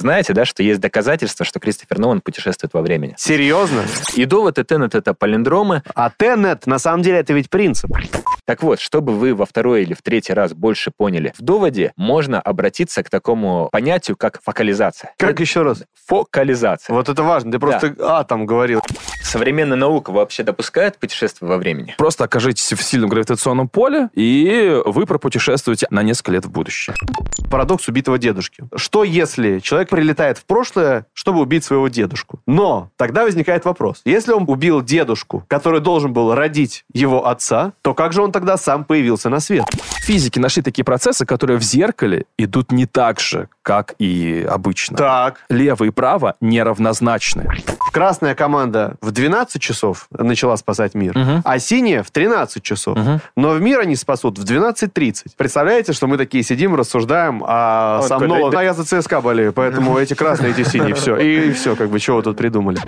Знаете, да, что есть доказательства, что Кристофер Нолан путешествует во времени. Серьезно? И довод и Теннет — это палиндромы. А Теннет, на самом деле, это ведь принцип. Так вот, чтобы вы во второй или в третий раз больше поняли, в доводе можно обратиться к такому понятию, как фокализация. Как еще раз? Фокализация. Вот это важно. Ты просто «а» там говорил. Современная наука вообще допускает путешествие во времени? Просто окажитесь в сильном гравитационном поле, и вы пропутешествуете на несколько лет в будущее. Парадокс убитого дедушки. Что если человек прилетает в прошлое, чтобы убить своего дедушку? Но тогда возникает вопрос. Если он убил дедушку, который должен был родить его отца, то как же он тогда сам появился на свет? Физики нашли такие процессы, которые в зеркале идут не так же, как и обычно. Так. Лево и право неравнозначны. Красная команда в 12 часов начала спасать мир, Мгм. а синяя в 13 часов. Мгм. Но в мир они спасут в 12.30. Представляете, что мы такие сидим, рассуждаем, а Вот Нолан... да- А я за ЦСКА болею, поэтому эти красные, эти синие, все. И, все, как бы, чего тут придумали.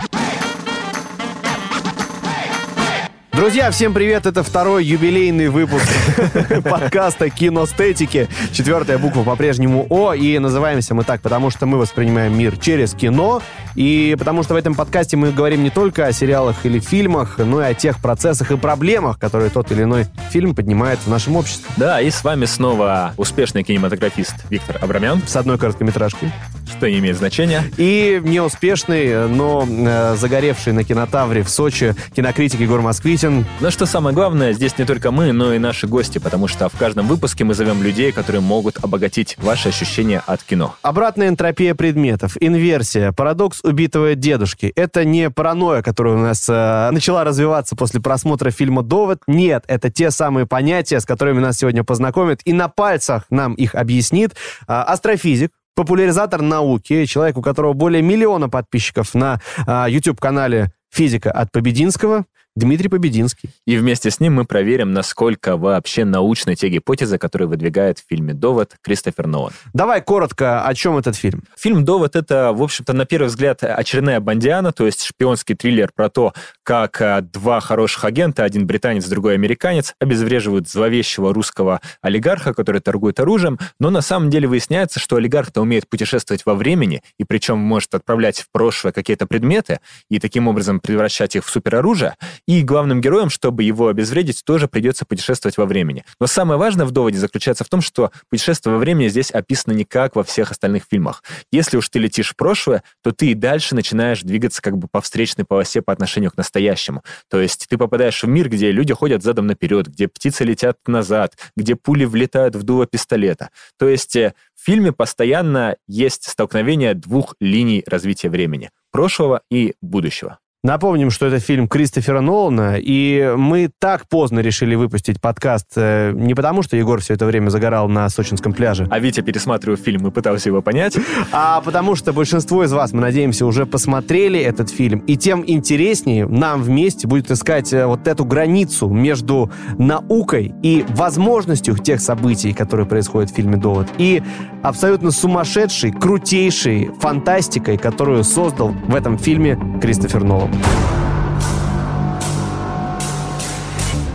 Друзья, всем привет! Это второй юбилейный выпуск подкаста «Киностетики». Четвертая буква по-прежнему «О», и называемся мы так, потому что мы воспринимаем мир через кино, и потому что в этом подкасте мы говорим не только о сериалах или фильмах, но и о тех процессах и проблемах, которые тот или иной фильм поднимает в нашем обществе. Да, и с вами снова успешный кинематографист Виктор Абрамян, С одной короткометражкой. что не имеет значения. И неуспешный, но э, загоревший на кинотавре в Сочи кинокритик Егор Москвитин. Но что самое главное, здесь не только мы, но и наши гости, потому что в каждом выпуске мы зовем людей, которые могут обогатить ваши ощущения от кино. Обратная энтропия предметов, инверсия, парадокс убитого дедушки. Это не паранойя, которая у нас э, начала развиваться после просмотра фильма «Довод». Нет, это те самые понятия, с которыми нас сегодня познакомят и на пальцах нам их объяснит э, астрофизик, популяризатор науки, человек, у которого более миллиона подписчиков на э, YouTube-канале «Физика от Побединского», Дмитрий Побединский. И вместе с ним мы проверим, насколько вообще научны те гипотезы, которые выдвигает в фильме «Довод» Кристофер Нолан. Давай коротко, о чем этот фильм? Фильм «Довод» — это, в общем-то, на первый взгляд, очередная бандиана, то есть шпионский триллер про то, как а, два хороших агента, один британец, другой американец, обезвреживают зловещего русского олигарха, который торгует оружием, но на самом деле выясняется, что олигарх-то умеет путешествовать во времени, и причем может отправлять в прошлое какие-то предметы, и таким образом превращать их в супероружие, и главным героем, чтобы его обезвредить, тоже придется путешествовать во времени. Но самое важное в доводе заключается в том, что путешествие во времени здесь описано не как во всех остальных фильмах. Если уж ты летишь в прошлое, то ты и дальше начинаешь двигаться как бы по встречной полосе по отношению к настоящему. То есть ты попадаешь в мир, где люди ходят задом наперед, где птицы летят назад, где пули влетают в дуло пистолета. То есть э, в фильме постоянно есть столкновение двух линий развития времени — прошлого и будущего. Напомним, что это фильм Кристофера Нолана, и мы так поздно решили выпустить подкаст э, не потому, что Егор все это время загорал на сочинском пляже, А Витя, пересматривая фильм и пытался его понять, а потому что большинство из вас, мы надеемся, уже посмотрели этот фильм, и тем интереснее нам вместе будет искать э, вот эту границу между наукой и возможностью тех событий, которые происходят в фильме «Довод», и абсолютно сумасшедшей, крутейшей фантастикой, которую создал в этом фильме Кристофер Нолан.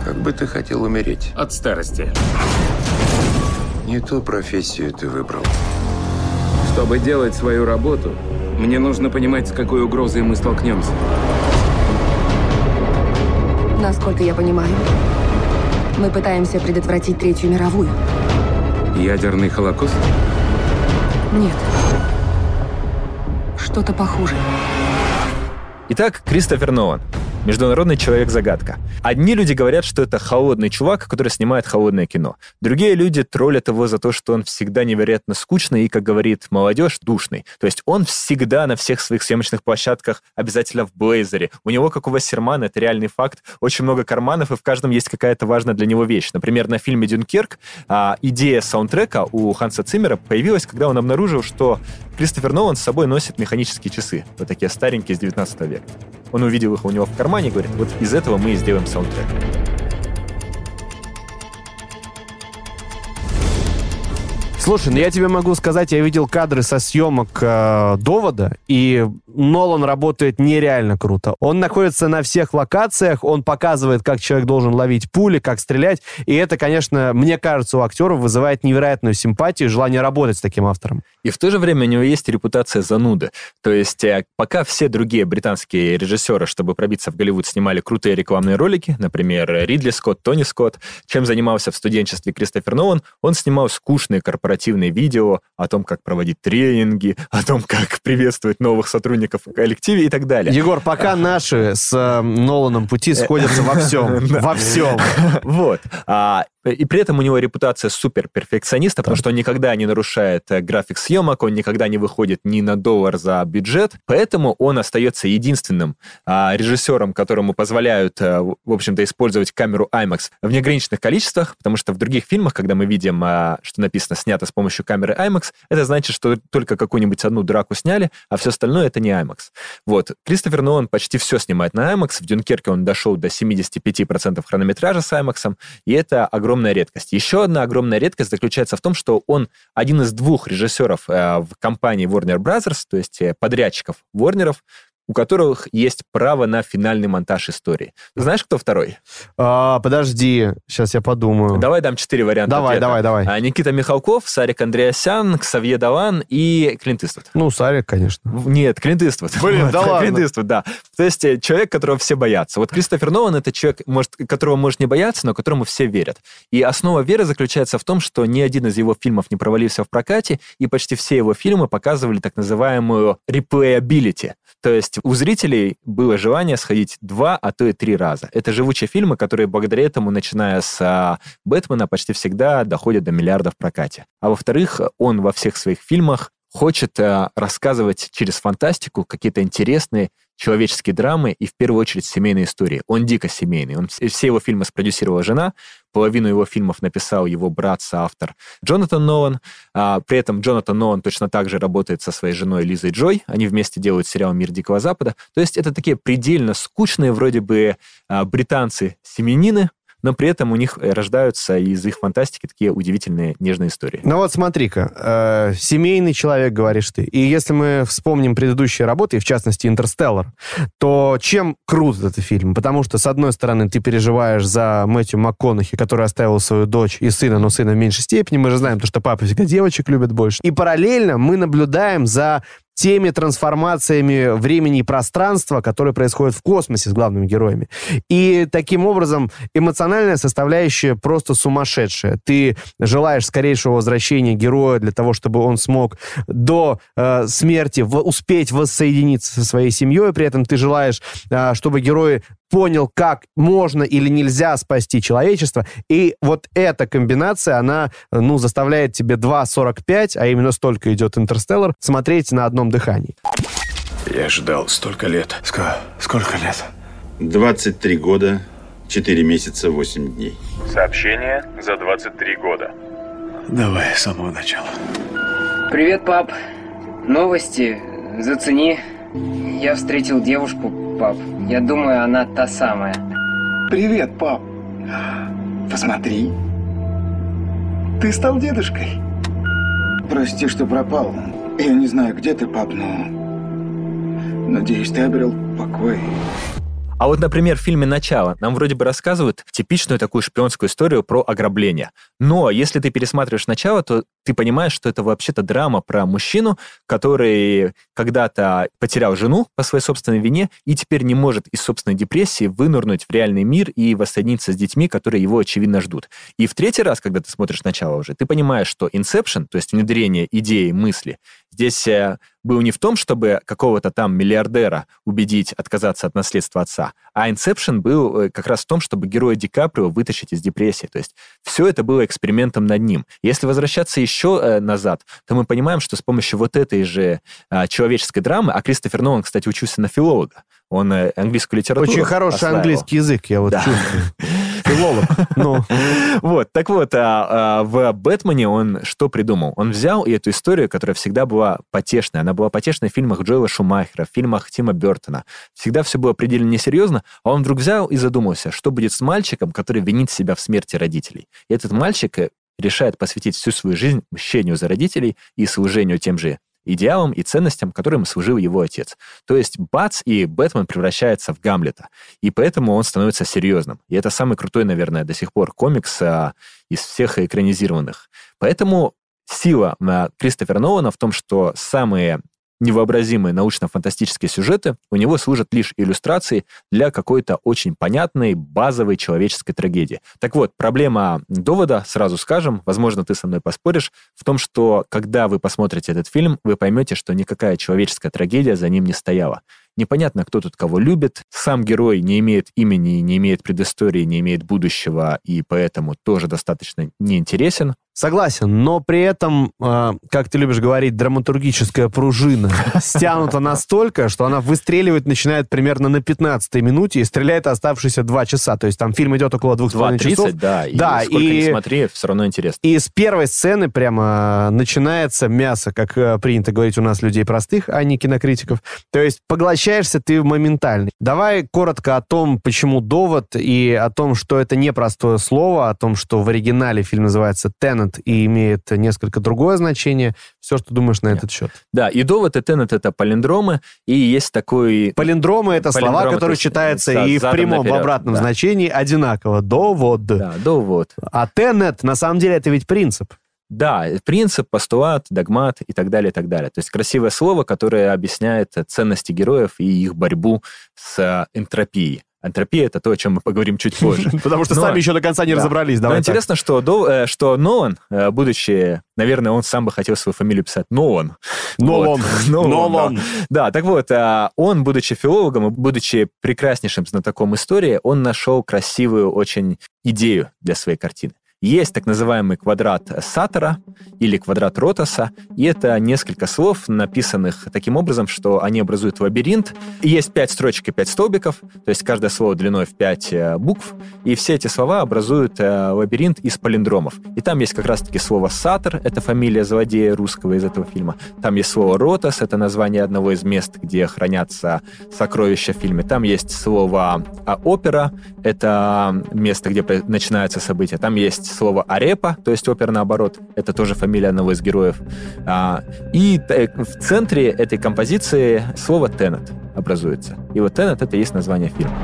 Как бы ты хотел умереть? От старости. Не ту профессию ты выбрал. Чтобы делать свою работу, мне нужно понимать, с какой угрозой мы столкнемся. Насколько я понимаю, мы пытаемся предотвратить Третью мировую. Ядерный холокост? Нет. Что-то похуже. Итак, Кристофер Нолан. Международный человек-загадка. Одни люди говорят, что это холодный чувак, который снимает холодное кино. Другие люди троллят его за то, что он всегда невероятно скучный и, как говорит молодежь, душный. То есть он всегда на всех своих съемочных площадках обязательно в блейзере. У него, как у Вассермана, это реальный факт, очень много карманов, и в каждом есть какая-то важная для него вещь. Например, на фильме «Дюнкерк» а, идея саундтрека у Ханса Циммера появилась, когда он обнаружил, что Кристофер Нолан с собой носит механические часы, вот такие старенькие с 19 века. Он увидел их у него в кармане и говорит, вот из этого мы и сделаем саундтрек. Слушай, ну я тебе могу сказать, я видел кадры со съемок э, довода, и Нолан работает нереально круто. Он находится на всех локациях, он показывает, как человек должен ловить пули, как стрелять, и это, конечно, мне кажется, у актеров вызывает невероятную симпатию и желание работать с таким автором. И в то же время у него есть репутация зануды. То есть э, пока все другие британские режиссеры, чтобы пробиться в Голливуд, снимали крутые рекламные ролики, например, Ридли Скотт, Тони Скотт, чем занимался в студенчестве Кристофер Нолан, он снимал скучные корпоративные видео о том, как проводить тренинги, о том, как приветствовать новых сотрудников в коллективе и так далее. Егор, пока наши с э, Ноланом пути сходятся во всем. Во всем. Вот. И при этом у него репутация супер перфекциониста, потому что он никогда не нарушает э, график съемок, он никогда не выходит ни на доллар за бюджет, поэтому он остается единственным а, режиссером, которому позволяют, а, в общем-то, использовать камеру IMAX в неограниченных количествах, потому что в других фильмах, когда мы видим, а, что написано снято с помощью камеры IMAX, это значит, что только какую-нибудь одну драку сняли, а все остальное это не IMAX. Вот. Кристофер Нолан почти все снимает на IMAX. В Дюнкерке он дошел до 75% хронометража с IMAX, и это огромная редкость. Еще одна огромная редкость заключается в том, что он один из двух режиссеров э, в компании Warner Brothers, то есть э, подрядчиков Warner'ов, у которых есть право на финальный монтаж истории. Знаешь, кто второй? А, подожди, сейчас я подумаю. Давай дам четыре варианта Давай, ответа. давай, давай. А, Никита Михалков, Сарик Андреасян, Ксавье Далан и Клинт Иствуд. Ну, Сарик, конечно. Нет, Клинт Иствуд. Блин, да ладно. Клинт Иствуд, да. То есть э, человек, которого все боятся. Вот Кристофер Нолан — это человек, может, которого может не бояться, но которому все верят. И основа веры заключается в том, что ни один из его фильмов не провалился в прокате, и почти все его фильмы показывали так называемую replayability. То есть у зрителей было желание сходить два, а то и три раза. Это живучие фильмы, которые благодаря этому, начиная с а, Бэтмена, почти всегда доходят до миллиарда в прокате. А во-вторых, он во всех своих фильмах хочет а, рассказывать через фантастику какие-то интересные человеческие драмы и в первую очередь семейные истории. Он дико семейный. Он, вс- все его фильмы спродюсировала жена, половину его фильмов написал его брат, соавтор Джонатан Нолан. А, при этом Джонатан Нолан точно так же работает со своей женой Лизой Джой. Они вместе делают сериал «Мир Дикого Запада». То есть это такие предельно скучные вроде бы а, британцы-семенины, но при этом у них э, рождаются из их фантастики такие удивительные нежные истории. Ну вот смотри-ка, э, семейный человек, говоришь ты. И если мы вспомним предыдущие работы, и в частности «Интерстеллар», то чем крут этот фильм? Потому что, с одной стороны, ты переживаешь за Мэтью МакКонахи, который оставил свою дочь и сына, но сына в меньшей степени. Мы же знаем, то, что папа всегда девочек любит больше. И параллельно мы наблюдаем за теми трансформациями времени и пространства, которые происходят в космосе с главными героями. И таким образом эмоциональная составляющая просто сумасшедшая. Ты желаешь скорейшего возвращения героя для того, чтобы он смог до э, смерти в- успеть воссоединиться со своей семьей, при этом ты желаешь, э, чтобы герой понял, как можно или нельзя спасти человечество. И вот эта комбинация, она, ну, заставляет тебе 2.45, а именно столько идет «Интерстеллар», смотреть на одном дыхании. Я ждал столько лет. Сколько лет? 23 года, 4 месяца, 8 дней. Сообщение за 23 года. Давай с самого начала. Привет, пап. Новости. Зацени. Я встретил девушку, пап. Я думаю, она та самая. Привет, пап. Посмотри. Ты стал дедушкой. Прости, что пропал. Я не знаю, где ты, пап, но... Надеюсь, ты обрел покой. А вот, например, в фильме «Начало» нам вроде бы рассказывают типичную такую шпионскую историю про ограбление. Но если ты пересматриваешь «Начало», то ты понимаешь, что это вообще-то драма про мужчину, который когда-то потерял жену по своей собственной вине и теперь не может из собственной депрессии вынырнуть в реальный мир и воссоединиться с детьми, которые его, очевидно, ждут. И в третий раз, когда ты смотришь «Начало» уже, ты понимаешь, что Inception, то есть внедрение идеи, мысли, здесь э, был не в том, чтобы какого-то там миллиардера убедить отказаться от наследства отца, а Inception был э, как раз в том, чтобы героя Ди Каприо вытащить из депрессии. То есть все это было экспериментом над ним. Если возвращаться еще э, назад, то мы понимаем, что с помощью вот этой же э, человеческой драмы, а Кристофер Нолан, кстати, учился на филолога, он э, английскую литературу Очень хороший осваивал. английский язык, я вот Да. чувствую. Филолог. Ну, Вот, так вот, а, а, в «Бэтмене» он что придумал? Он взял и эту историю, которая всегда была потешной. Она была потешной в фильмах Джоэла Шумахера, в фильмах Тима Бертона. Всегда все было предельно несерьезно, а он вдруг взял и задумался, что будет с мальчиком, который винит себя в смерти родителей. И этот мальчик э, решает посвятить всю свою жизнь мщению за родителей и служению тем же идеалам и ценностям, которым служил его отец. То есть бац, и Бэтмен превращается в Гамлета. И поэтому он становится серьезным. И это самый крутой, наверное, до сих пор комикс а, из всех экранизированных. Поэтому сила а, Кристофера Нолана в том, что самые невообразимые научно-фантастические сюжеты у него служат лишь иллюстрацией для какой-то очень понятной базовой человеческой трагедии. Так вот, проблема довода, сразу скажем, возможно, ты со мной поспоришь, в том, что когда вы посмотрите этот фильм, вы поймете, что никакая человеческая трагедия за ним не стояла. Непонятно, кто тут кого любит. Сам герой не имеет имени, не имеет предыстории, не имеет будущего, и поэтому тоже достаточно неинтересен. Согласен, но при этом, э, как ты любишь говорить, драматургическая пружина стянута настолько, что она выстреливать начинает примерно на 15 минуте и стреляет оставшиеся 2 часа. То есть там фильм идет около 2,5 часов. да. И Да, сколько и- не смотри, все равно интересно. И с первой сцены прямо начинается мясо, как э, принято говорить у нас людей простых, а не кинокритиков. То есть поглощаешься ты моментально. Давай коротко о том, почему довод, и о том, что это непростое слово, о том, что в оригинале фильм называется «Теннет» и имеет несколько другое значение. Все, что думаешь на этот счет. Да, и довод и тенет — это палиндромы, и есть такой... Палиндромы — это слова, Палиндромы, которые то есть, читаются да, и в прямом, в наперед, обратном да. значении одинаково. Довод. Да, довод. А «Теннет» на самом деле это ведь принцип. Да, принцип, постулат, догмат и так далее, и так далее. То есть красивое слово, которое объясняет ценности героев и их борьбу с э, энтропией. Энтропия — это то, о чем мы поговорим чуть позже. Потому что сами еще до конца не разобрались. Но интересно, что, э, что Нолан, э, будучи, наверное, он сам бы хотел свою фамилию писать Нолан. Нолан. Нолан. Да, так вот, а, он, будучи филологом и будучи прекраснейшим знатоком истории, он нашел красивую очень идею для своей картины. Есть так называемый квадрат Саттера или квадрат Ротаса, и это несколько слов, написанных таким образом, что они образуют лабиринт. И есть пять строчек и пять столбиков, то есть каждое слово длиной в пять э, букв, и все эти слова образуют э, лабиринт из палиндромов. И там есть как раз-таки слово Саттер, это фамилия злодея русского из этого фильма. Там есть слово Ротас, это название одного из мест, где хранятся сокровища в фильме. Там есть слово опера, это место, где начинаются события. Там есть слово арепа, то есть опера наоборот, это тоже фамилия одного из героев. А, и т- в центре этой композиции слово тенет образуется. И вот тенет это и есть название фильма.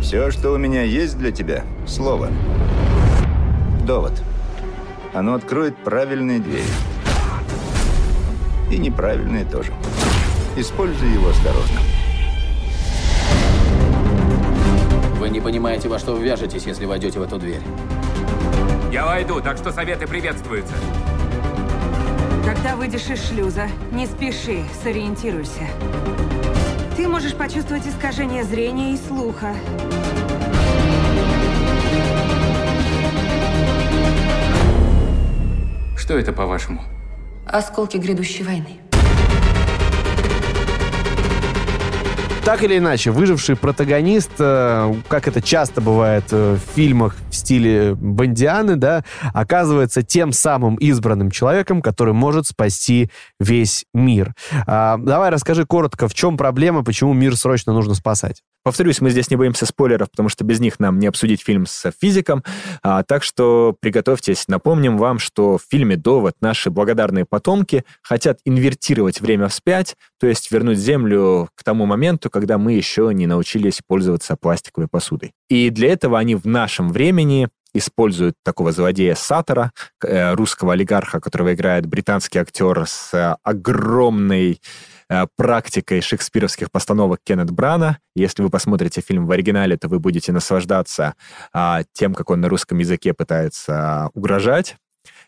Все, что у меня есть для тебя, слово. Довод. Оно откроет правильные двери. И неправильные тоже. Используй его осторожно. Вы не понимаете, во что ввяжетесь, если войдете в эту дверь. Я войду, так что советы приветствуются. Когда выйдешь из шлюза, не спеши, сориентируйся. Ты можешь почувствовать искажение зрения и слуха. Что это, по-вашему? Осколки грядущей войны. Так или иначе, выживший протагонист, э, как это часто бывает э, в фильмах в стиле Бондианы, да, оказывается тем самым избранным человеком, который может спасти весь мир. А, давай расскажи коротко, в чем проблема, почему мир срочно нужно спасать. Повторюсь, мы здесь не боимся спойлеров, потому что без них нам не обсудить фильм с физиком. А, так что приготовьтесь. Напомним вам, что в фильме «Довод» наши благодарные потомки хотят инвертировать время вспять, то есть вернуть Землю к тому моменту, когда мы еще не научились пользоваться пластиковой посудой. И для этого они в нашем времени используют такого злодея Саттера, к- э, русского олигарха, которого играет британский актер с э, огромной практикой шекспировских постановок Кеннет Брана. Если вы посмотрите фильм в оригинале, то вы будете наслаждаться а, тем, как он на русском языке пытается а, угрожать.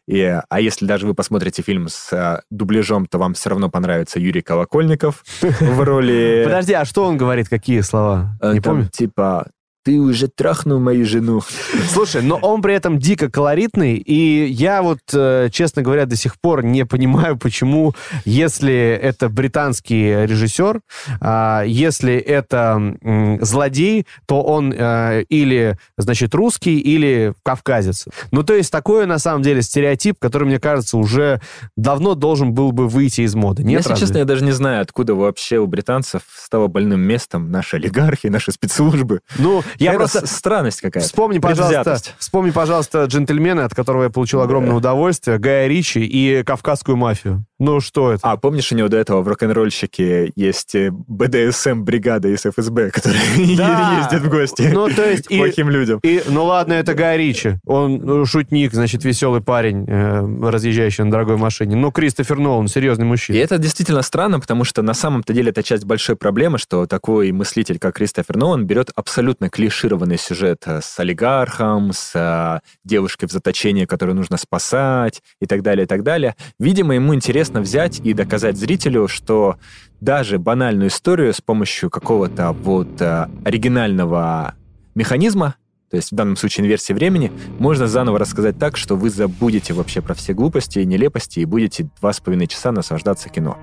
И, а если даже вы посмотрите фильм с а, дубляжом, то вам все равно понравится Юрий Колокольников в роли... Подожди, а что он говорит, какие слова? э, Не помню. Типа, ты уже трахнул мою жену. Слушай, но он при этом дико колоритный, и я вот, э, честно говоря, до сих пор не понимаю, почему, если это британский режиссер, а, если это злодей, то он э, или, значит, русский, или кавказец. Ну, то есть такое, на самом деле, стереотип, который, мне кажется, уже давно должен был бы выйти из моды. Нет, Если разве? честно, я даже не знаю, откуда вообще у британцев стало больным местом наши олигархи, наши спецслужбы. Ну, я Это просто... странность какая-то. Вспомни, пожалуйста, вспомни, пожалуйста, джентльмена, от которого я получил огромное удовольствие, Гая Ричи и кавказскую мафию. Ну, что это? А, помнишь, у него до этого в рок-н-ролльщике есть э, БДСМ-бригада из ФСБ, которая Да. ездит в гости Ну, то есть... к и- плохим людям. И, ну ладно, это Гай Ричи. Он ну, шутник, значит, веселый парень, э, разъезжающий на дорогой машине. Ну, Кристофер Нолан, серьезный И мужчина. это действительно странно, потому что на самом-то деле это часть большой проблемы, что такой мыслитель, как Кристофер Нолан, берет абсолютно клишированный сюжет э, с олигархом, с э, девушкой в заточении, которую нужно спасать и так далее, и так далее. Видимо, ему интересно взять и доказать зрителю, что даже банальную историю с помощью какого-то вот э, оригинального механизма, то есть в данном случае инверсии времени, можно заново рассказать так, что вы забудете вообще про все глупости и нелепости и будете два с половиной часа наслаждаться кино.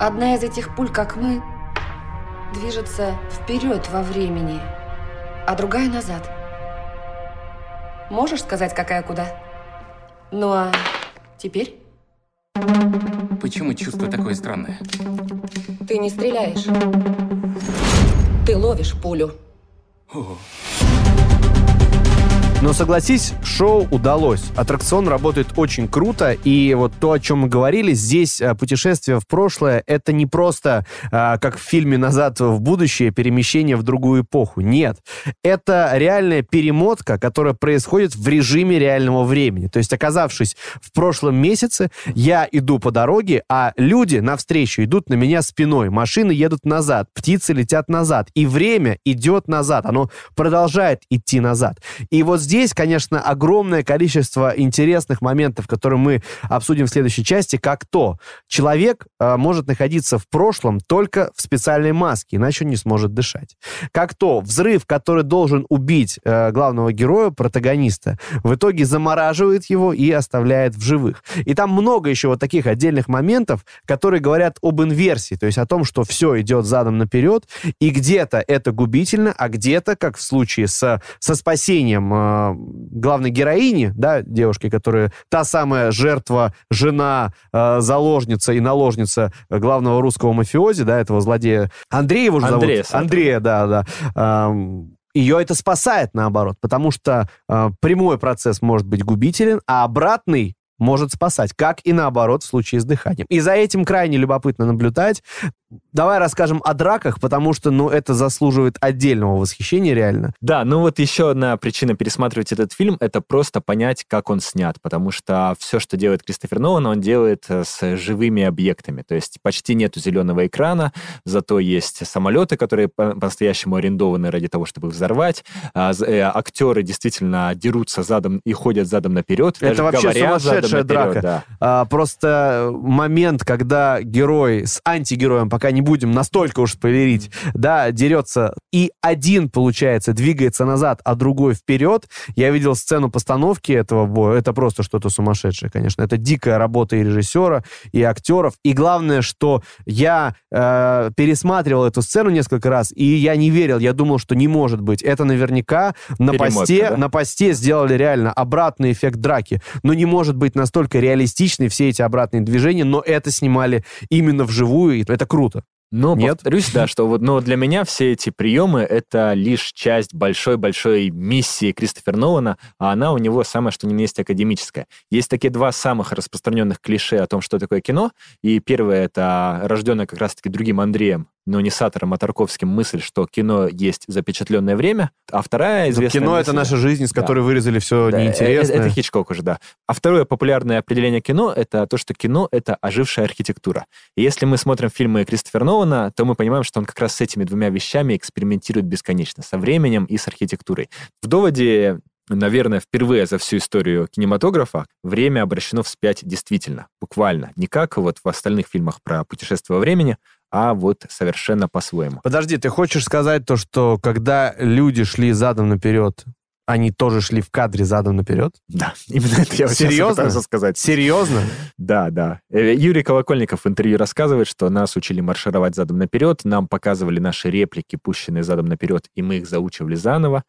Одна из этих пуль, как мы, движется вперед во времени, а другая назад. Можешь сказать, какая куда? Ну а теперь Почему чувство такое странное? ты не стреляешь. Ты ловишь пулю. Но согласись, шоу удалось. Аттракцион работает очень круто, и вот то, о чем мы говорили, здесь а, путешествие в прошлое, это не просто, а, как в фильме «Назад в будущее», перемещение в другую эпоху. Нет. Это реальная перемотка, которая происходит в режиме реального времени. То есть, оказавшись в прошлом месяце, я иду по дороге, а люди навстречу идут на меня спиной. Машины едут назад, птицы летят назад, и время идет назад. Оно продолжает идти назад. И вот здесь, конечно, огромное количество интересных моментов, которые мы обсудим в следующей части, как то. Человек э, может находиться в прошлом только в специальной маске, иначе он не сможет дышать. Как то взрыв, который должен убить э, главного героя, протагониста, в итоге замораживает его и оставляет в живых. И там много еще вот таких отдельных моментов, которые говорят об инверсии, то есть о том, что все идет задом наперед, и где-то это губительно, а где-то, как в случае с, со спасением э, главной героини, да, девушки, которая та самая жертва, жена, э, заложница и наложница главного русского мафиози, да, этого злодея. Андрея его же зовут? Андрея Сатова. Андрея, да, да. Эм, ее это спасает, наоборот, потому что э, прямой процесс может быть губителен, а обратный может спасать, как и наоборот в случае с дыханием. И за этим крайне любопытно наблюдать. Давай расскажем о драках, потому что, ну, это заслуживает отдельного восхищения реально. Да, ну вот еще одна причина пересматривать этот фильм, это просто понять, как он снят, потому что все, что делает Кристофер Нолан, он делает э, с живыми объектами, то есть почти нету зеленого экрана, зато есть самолеты, которые по- по-настоящему арендованы ради того, чтобы взорвать, А, э, актеры действительно дерутся задом и ходят задом наперед, Это вообще сумасшедшая наперед, драка. да. А, просто момент, когда герой с антигероем, пока не будем настолько уж спойлерить, да, дерется, и один, получается, двигается назад, а другой вперед. Я видел сцену постановки этого боя. Это просто что-то сумасшедшее, конечно. Это дикая работа и режиссера, и актеров. И главное, что я э, пересматривал эту сцену несколько раз, и я не верил. Я думал, что не может быть. Это наверняка на Перемотка, посте, да? на посте сделали реально обратный эффект драки. Но не может быть настолько реалистичны все эти обратные движения, но это снимали именно вживую, и это круто. Но Нет? повторюсь, да, что вот, но для меня все эти приемы это лишь часть большой-большой миссии Кристофера Нолана, а она у него самая что ни на есть академическая. Есть такие два самых распространенных клише о том, что такое кино, и первое это рожденное как раз-таки другим Андреем, но не Сатором, а Тарковским мысль, что кино есть запечатленное время, а вторая известная Кино — это наша жизнь, с Да. которой вырезали все Да, неинтересное. Это, это Хичкок уже, да. А второе популярное определение кино — это то, что кино — это ожившая архитектура. И если мы смотрим фильмы Кристофера Нолана, то мы понимаем, что он как раз с этими двумя вещами экспериментирует бесконечно, со временем и с архитектурой. В «Доводе» Наверное, впервые за всю историю кинематографа время обращено вспять действительно, буквально. Не как вот в остальных фильмах про путешествие во времени, а вот совершенно по-своему. Подожди, ты хочешь сказать то, что когда люди шли задом наперед, они тоже шли в кадре задом наперед? Да, именно это я Серьезно? пытался сказать. Серьезно? Да, да. Э, Юрий Колокольников в интервью рассказывает, что нас учили маршировать задом наперед, нам показывали наши реплики, пущенные задом наперед, и мы их заучивали заново.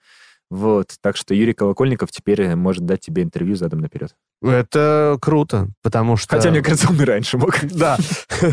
Вот, так что Юрий Колокольников теперь может дать тебе интервью задом наперед. Это круто, потому что... Хотя, мне кажется, он и раньше мог. Да,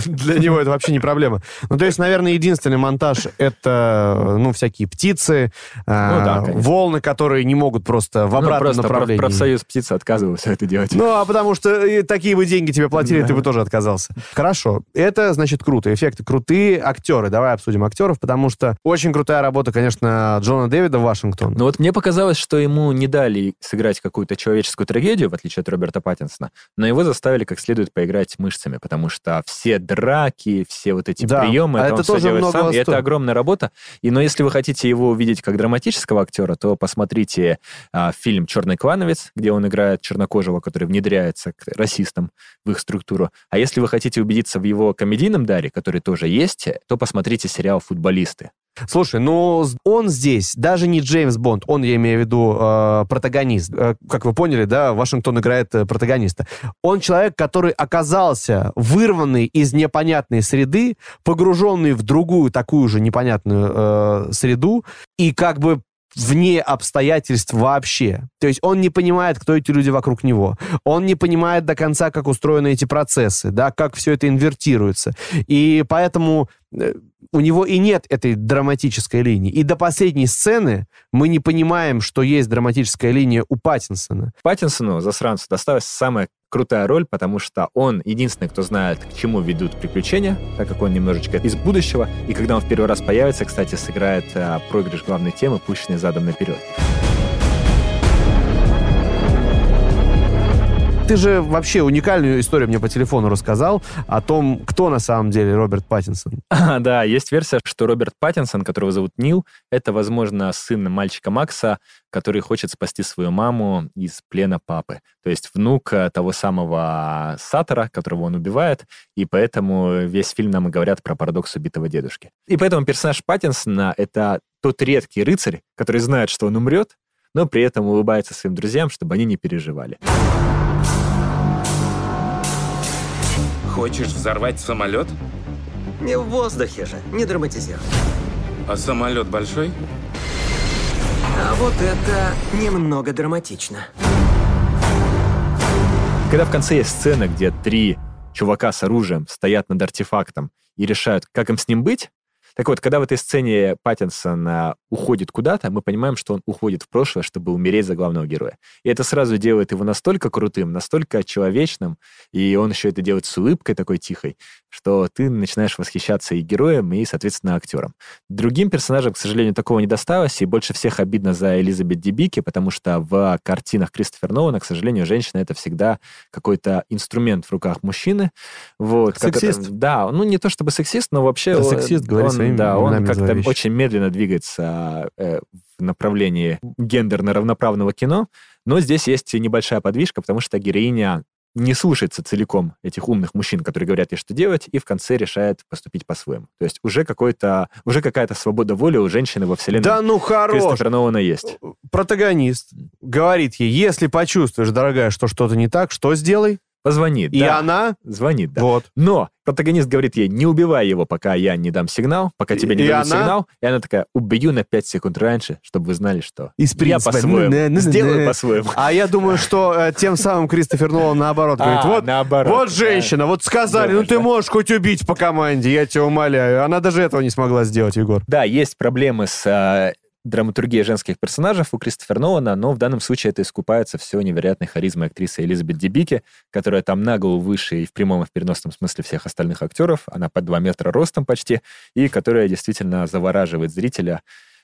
для него это вообще не проблема. Ну, то есть, наверное, единственный монтаж — это, ну, всякие птицы, ну, да, волны, которые не могут просто в ну, обратном ну, просто направлении. профсоюз птицы отказывался это делать. Ну, а потому что такие бы деньги тебе платили, да. ты бы тоже отказался. Хорошо, это, значит, круто. Эффекты крутые. Актеры, давай обсудим актеров, потому что очень крутая работа, конечно, Джона Дэвида Вашингтон. Ну, вот мне показалось, что ему не дали сыграть какую-то человеческую трагедию, в отличие от Роберта Паттинсона, но его заставили как следует поиграть мышцами, потому что все драки, все вот эти да, приемы, а это, это он тоже делает сам, и это огромная работа. И, но если вы хотите его увидеть как драматического актера, то посмотрите а, фильм «Черный клановец», где он играет чернокожего, который внедряется к расистам в их структуру. А если вы хотите убедиться в его комедийном даре, который тоже есть, то посмотрите сериал «Футболисты». Слушай, ну он здесь даже не Джеймс Бонд, он, я имею в виду, э, протагонист. Э, как вы поняли, да, Вашингтон играет э, протагониста. Он человек, который оказался вырванный из непонятной среды, погруженный в другую такую же непонятную э, среду, и как бы вне обстоятельств вообще. То есть он не понимает, кто эти люди вокруг него. Он не понимает до конца, как устроены эти процессы, да, как все это инвертируется. И поэтому э, у него и нет этой драматической линии. И до последней сцены мы не понимаем, что есть драматическая линия у Паттинсона. Паттинсону, засранцу, досталась самая крутая роль, потому что он единственный, кто знает, к чему ведут приключения, так как он немножечко из будущего. И когда он в первый раз появится, кстати, сыграет а, проигрыш главной темы, пущенный задом наперед. Ты же вообще уникальную историю мне по телефону рассказал о том, кто на самом деле Роберт Паттинсон. А, да, есть версия, что Роберт Паттинсон, которого зовут Нил, это, возможно, сын мальчика Макса, который хочет спасти свою маму из плена папы. То есть внук э, того самого Сатора, которого он убивает, и поэтому весь фильм нам и говорят про парадокс убитого дедушки. И поэтому персонаж Паттинсона — это тот редкий рыцарь, который знает, что он умрет, но при этом улыбается своим друзьям, чтобы они не переживали. Хочешь взорвать самолет? Не в воздухе же, не драматизируй. А самолет большой? А вот это немного драматично. Когда в конце есть сцена, где три чувака с оружием стоят над артефактом и решают, как им с ним быть, так вот, когда в этой сцене Паттинсон а, уходит куда-то, мы понимаем, что он уходит в прошлое, чтобы умереть за главного героя. И это сразу делает его настолько крутым, настолько человечным, и он еще это делает с улыбкой такой тихой, что ты начинаешь восхищаться и героем, и, соответственно, актером. Другим персонажам, к сожалению, такого не досталось, и больше всех обидно за Элизабет Дебики, потому что в картинах Кристофера Нолана, к сожалению, женщина — это всегда какой-то инструмент в руках мужчины. Вот, сексист? Который, да, ну не то чтобы сексист, но вообще... Да, сексист, говорит он, своими Да, он как-то очень медленно двигается э, в направлении гендерно-равноправного кино, но здесь есть небольшая подвижка, потому что героиня не слушается целиком этих умных мужчин, которые говорят ей, что делать, и в конце решает поступить по-своему. То есть уже какой-то, уже какая-то свобода воли у женщины во вселенной. Да ну хорош! Нолана есть. Протагонист говорит ей, если почувствуешь, дорогая, что что-то не так, что сделай? Позвонит. И да. она? Звонит, да. Вот. Но протагонист говорит ей, не убивай его, пока я не дам сигнал, пока тебе не и дадут она? сигнал. И она такая, убью на 5 секунд раньше, чтобы вы знали, что Из я по-своему сделаю по-своему. А я думаю, что э, тем самым Кристофер Нолан наоборот говорит, А, вот, наоборот, вот женщина, вот сказали, ну ты можешь хоть убить по команде, я тебя умоляю. Она даже этого не смогла сделать, Егор. Да, есть проблемы с драматургией женских персонажей у Кристофера Нолана, но в данном случае это искупается все невероятной харизмой актрисы Элизабет Дебики, которая там на голову выше и в прямом и в переносном смысле всех остальных актеров. Она под 2 метра ростом почти, и которая действительно завораживает зрителя,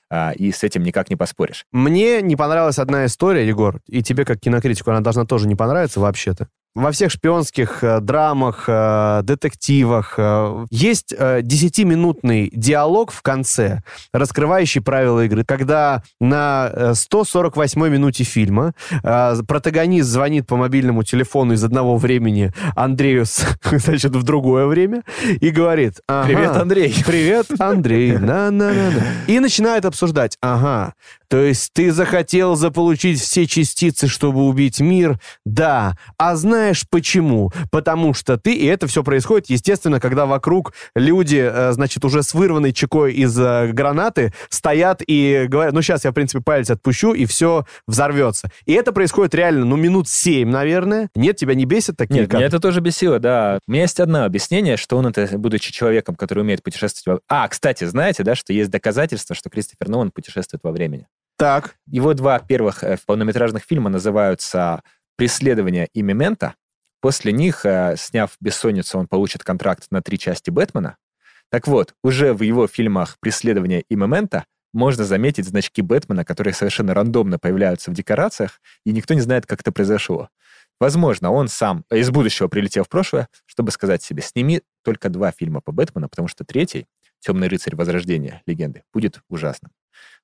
а, и с этим никак не поспоришь. Мне не понравилась одна история, Егор, и тебе как кинокритику она должна тоже не понравиться вообще-то. Во всех шпионских э, драмах, э, детективах э, есть э, 10-минутный диалог в конце, раскрывающий правила игры, когда на э, 148 минуте фильма э, протагонист звонит по мобильному телефону из одного времени Андрею, значит, в другое время и говорит... «Ага, Привет, Андрей. Привет, Андрей. На-на-на-на. И начинает обсуждать. Ага, То есть ты захотел заполучить все частицы, чтобы убить мир? Да. А знаешь почему? Потому что ты, и это все происходит, естественно, когда вокруг люди, э, значит, уже с вырванной чекой из э, гранаты стоят и говорят, ну сейчас я, в принципе, палец отпущу, и все взорвется. И это происходит реально, ну, минут семь, наверное. Нет, тебя не бесит такие Нет, меня это тоже бесило, да. У меня есть одно объяснение, что он это, будучи человеком, который умеет путешествовать... во- А, кстати, знаете, да, что есть доказательства, что Кристофер Нолан путешествует во времени? Так. Его два первых э, полнометражных фильма называются «Преследование» и «Мементо». После них, э, сняв «Бессонницу», он получит контракт на три части «Бэтмена». Так вот, уже в его фильмах «Преследование» и «Мементо» можно заметить значки Бэтмена, которые совершенно рандомно появляются в декорациях, и никто не знает, как это произошло. Возможно, он сам из будущего прилетел в прошлое, чтобы сказать себе, сними только два фильма по Бэтмену, потому что третий, «Темный рыцарь. Возрождение. Легенды», будет ужасным.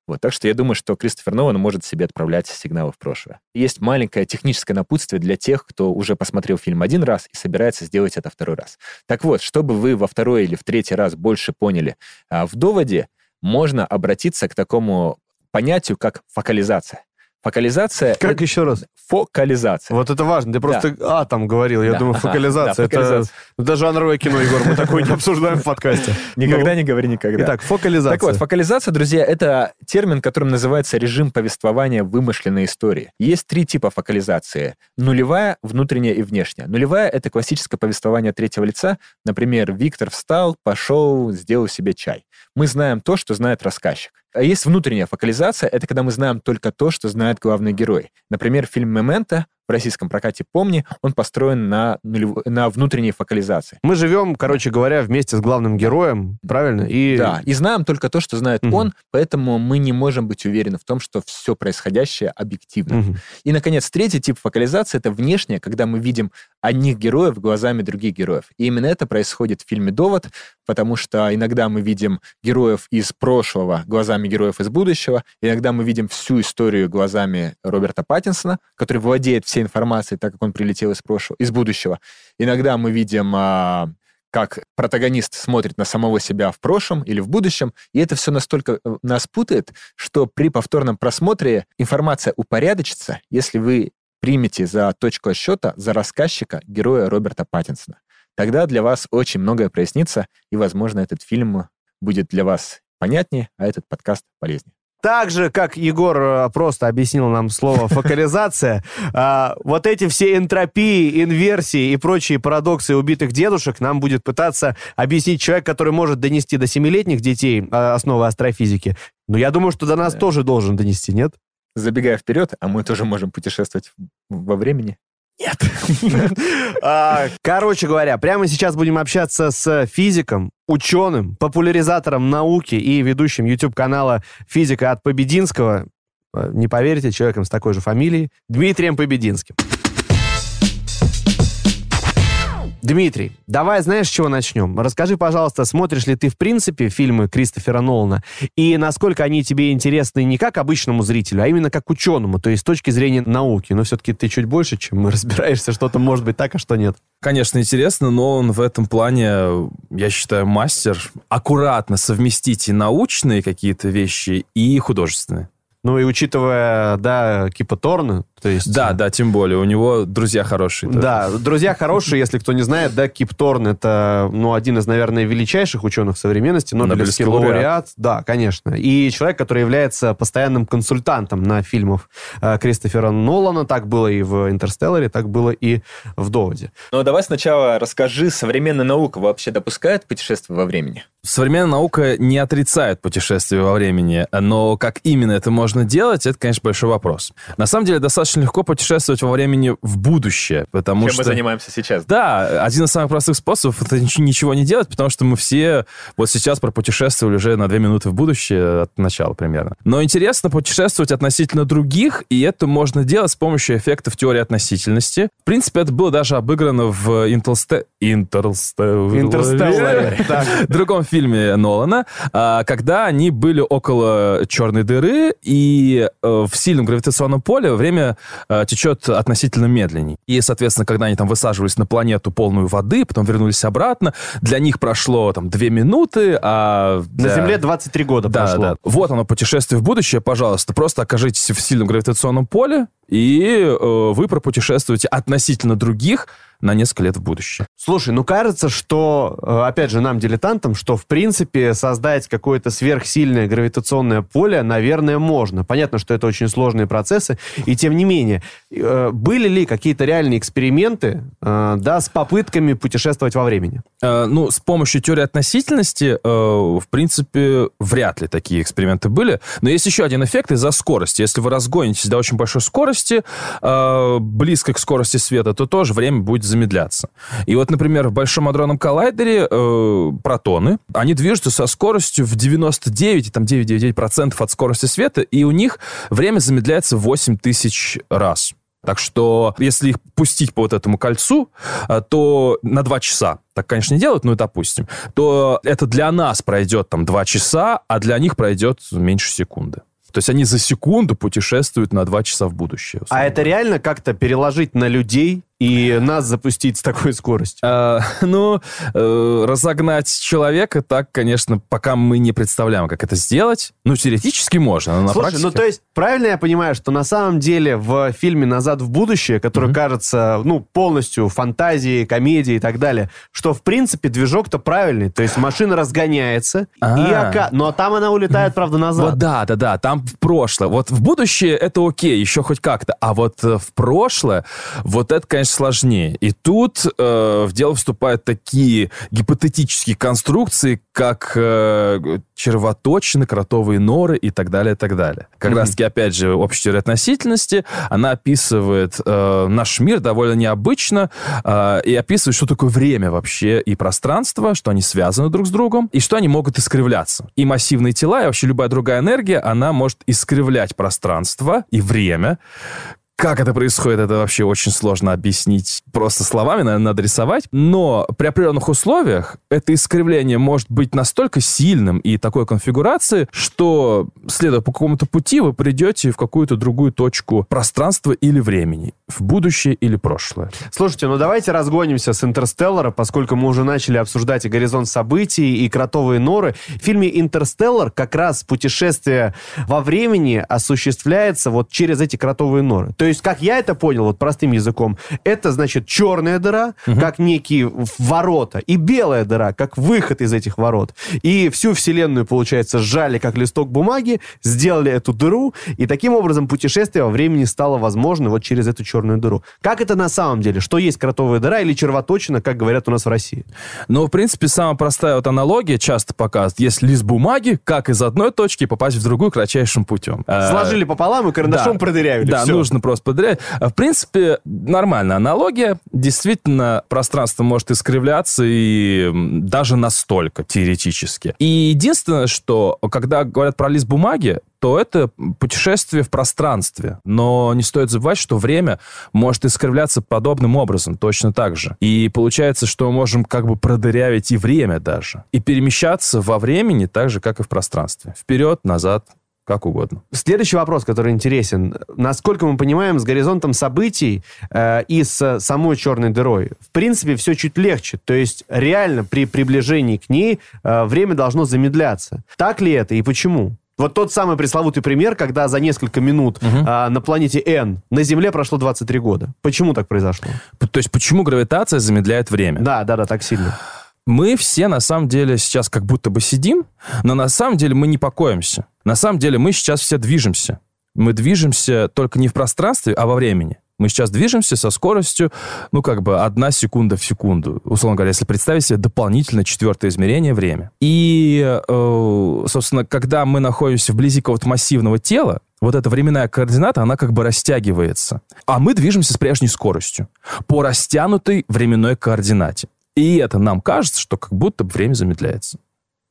Вот, так что я думаю, что Кристофер Нолан может себе отправлять сигналы в прошлое. Есть маленькое техническое напутствие для тех, кто уже посмотрел фильм один раз и собирается сделать это второй раз. Так вот, чтобы вы во второй или в третий раз больше поняли а, в доводе, можно обратиться к такому понятию, как фокализация. Фокализация... Как еще раз? Фокализация. Вот это важно. Ты просто Да. А там говорил. Я Да. думаю, фокализация. Да, фокализация. Это, это жанровое кино, Егор. Мы такое не обсуждаем в подкасте. Никогда Ну, не говори никогда. Итак, фокализация. Так вот, фокализация, друзья, это термин, которым называется режим повествования вымышленной истории. Есть три типа фокализации. Нулевая, внутренняя и внешняя. Нулевая — это классическое повествование третьего лица. Например, Виктор встал, пошел, сделал себе чай. Мы знаем то, что знает рассказчик. А есть внутренняя фокализация, это когда мы знаем только то, что знает главный герой. Например, фильм «Мементо» в российском прокате «Помни», он построен на, нулев- на внутренней фокализации. Мы живем, короче говоря, вместе с главным героем, правильно? И... Да, и знаем только то, что знает Мгм. он, поэтому мы не можем быть уверены в том, что все происходящее объективно. Мгм. И, наконец, третий тип фокализации — это внешнее, когда мы видим одних героев глазами других героев. И именно это происходит в фильме «Довод», потому что иногда мы видим героев из прошлого глазами героев из будущего, иногда мы видим всю историю глазами Роберта Паттинсона, который владеет всей информацией, так как он прилетел из прошлого, из будущего. Иногда мы видим а, как протагонист смотрит на самого себя в прошлом или в будущем, и это все настолько э, нас путает, что при повторном просмотре информация упорядочится, если вы примете за точку отсчета, за рассказчика героя Роберта Паттинсона. Тогда для вас очень многое прояснится, и, возможно, этот фильм будет для вас понятнее, а этот подкаст полезнее. Так же, как Егор э, просто объяснил нам слово фокализация, а, вот эти все энтропии, инверсии и прочие парадоксы убитых дедушек нам будет пытаться объяснить человек, который может донести до семилетних детей а, основы астрофизики. Но я думаю, что до нас тоже должен донести, нет? Забегая вперед, а мы тоже можем путешествовать во времени. Нет. А, Короче говоря, прямо сейчас будем общаться с физиком, ученым, популяризатором науки и ведущим YouTube-канала «Физика от Побединского». Э, Не поверите, человеком с такой же фамилией, Дмитрием Побединским. Дмитрий, давай знаешь, с чего начнем? Расскажи, пожалуйста, смотришь ли ты в принципе фильмы Кристофера Нолана и насколько они тебе интересны не как обычному зрителю, а именно как ученому, то есть с точки зрения науки. Но все-таки ты чуть больше, чем мы разбираешься, что-то может быть так, а что нет. Конечно, интересно, но он в этом плане, я считаю, мастер аккуратно совместить и научные какие-то вещи, и художественные. Ну и учитывая, да, Кипа Торна, то есть... Да, да, тем более, у него друзья хорошие. тоже. Да, друзья хорошие, если кто не знает, да, Кип Торн это, ну, один из, наверное, величайших ученых современности, Нобелевский Нобелевский лауреат. лауреат. Да, конечно. И человек, который является постоянным консультантом на фильмах э, Кристофера Нолана. Так было и в «Интерстелларе», так было и в «Доводе». Но давай сначала расскажи, современная наука вообще допускает путешествие во времени? Современная наука не отрицает путешествия во времени, но как именно это можно делать, это, конечно, большой вопрос. На самом деле, достаточно легко путешествовать во времени в будущее, потому Чем что... мы занимаемся сейчас? Да, один из самых простых способов это нич- ничего не делать, потому что мы все вот сейчас пропутешествовали уже на две минуты в будущее от начала примерно. Но интересно путешествовать относительно других, и это можно делать с помощью эффектов теории относительности. В принципе, это было даже обыграно в Интерсте... Интерстелларе. Другом фильме Нолана, а, когда они были около черной дыры, и э, в сильном гравитационном поле время время э, течет относительно медленней. И, соответственно, когда они там высаживались на планету полную воды, потом вернулись обратно, для них прошло там две минуты, а... Для... На Земле 23 года да, прошло. Да. Вот оно, путешествие в будущее, пожалуйста. Просто окажитесь в сильном гравитационном поле, и э, вы пропутешествуете относительно других на несколько лет в будущее. Слушай, ну кажется, что, э, опять же, нам, дилетантам, что, в принципе, создать какое-то сверхсильное гравитационное поле, наверное, можно. Понятно, что это очень сложные процессы, и тем не менее, э, были ли какие-то реальные эксперименты, э, да, с попытками путешествовать во времени? Ну, с помощью теории относительности, в принципе, вряд ли такие эксперименты были. Но есть еще один эффект из-за скорости. Если вы разгонитесь до очень большой скорости, близко к скорости света, то тоже время будет замедляться. И вот, например, в Большом адронном коллайдере э, протоны, они движутся со скоростью в 99, там 999% от скорости света, и у них время замедляется в 8 тысяч раз. Так что, если их пустить по вот этому кольцу, э, то на 2 часа, так, конечно, не делают, но это допустим, то это для нас пройдет там 2 часа, а для них пройдет меньше секунды. То есть они за секунду путешествуют на 2 часа в будущее. А это реально как-то переложить на людей и нас запустить с такой скоростью? А, ну, э, разогнать человека так, конечно, пока мы не представляем, как это сделать. Ну, теоретически можно, но на Слушай, практике... ну то есть правильно я понимаю, что на самом деле в фильме «Назад в будущее», который mm-hmm. кажется, ну, полностью фантазией, комедией и так далее, что, в принципе, движок-то правильный. То есть машина разгоняется, А-а-а. и ока... но там она улетает, правда, назад. Вот да, да, да, там в прошлое. Вот в будущее это окей, еще хоть как-то. А вот э, в прошлое, вот это, конечно, сложнее. И тут э, в дело вступают такие гипотетические конструкции, как э, червоточины, кротовые норы и так далее, и так далее. Как mm-hmm. раз-таки, опять же, общая теория относительности, она описывает э, наш мир довольно необычно э, и описывает, что такое время вообще и пространство, что они связаны друг с другом, и что они могут искривляться. И массивные тела, и вообще любая другая энергия, она может искривлять пространство и время, как это происходит, это вообще очень сложно объяснить просто словами, наверное, надо рисовать. Но при определенных условиях это искривление может быть настолько сильным и такой конфигурации, что, следуя по какому-то пути, вы придете в какую-то другую точку пространства или времени, в будущее или прошлое. Слушайте, ну давайте разгонимся с «Интерстеллара», поскольку мы уже начали обсуждать и горизонт событий, и кротовые норы. В фильме «Интерстеллар» как раз путешествие во времени осуществляется вот через эти кротовые норы. То есть, как я это понял, вот простым языком, это, значит, черная дыра, угу. как некие ворота, и белая дыра, как выход из этих ворот. И всю вселенную, получается, сжали, как листок бумаги, сделали эту дыру, и таким образом путешествие во времени стало возможно вот через эту черную дыру. Как это на самом деле? Что есть кротовая дыра или червоточина, как говорят у нас в России? Ну, в принципе, самая простая вот аналогия часто показывает. Есть лист бумаги, как из одной точки попасть в другую кратчайшим путем. Сложили пополам и карандашом да. продырявили. Да, Все. нужно просто подряд. В принципе, нормальная аналогия. Действительно, пространство может искривляться и даже настолько теоретически. И единственное, что когда говорят про лист бумаги, то это путешествие в пространстве. Но не стоит забывать, что время может искривляться подобным образом, точно так же. И получается, что мы можем как бы продырявить и время даже. И перемещаться во времени так же, как и в пространстве. Вперед, назад, как угодно. Следующий вопрос, который интересен. Насколько мы понимаем, с горизонтом событий э, и с самой черной дырой, в принципе, все чуть легче. То есть реально при приближении к ней э, время должно замедляться. Так ли это и почему? Вот тот самый пресловутый пример, когда за несколько минут угу. а, на планете N на Земле прошло 23 года. Почему так произошло? То есть почему гравитация замедляет время? Да, да, да, так сильно мы все на самом деле сейчас как будто бы сидим, но на самом деле мы не покоимся. На самом деле мы сейчас все движемся. Мы движемся только не в пространстве, а во времени. Мы сейчас движемся со скоростью, ну, как бы одна секунда в секунду. Условно говоря, если представить себе дополнительное четвертое измерение время. И, э, собственно, когда мы находимся вблизи какого-то массивного тела, вот эта временная координата, она как бы растягивается. А мы движемся с прежней скоростью по растянутой временной координате. И это нам кажется, что как будто время замедляется.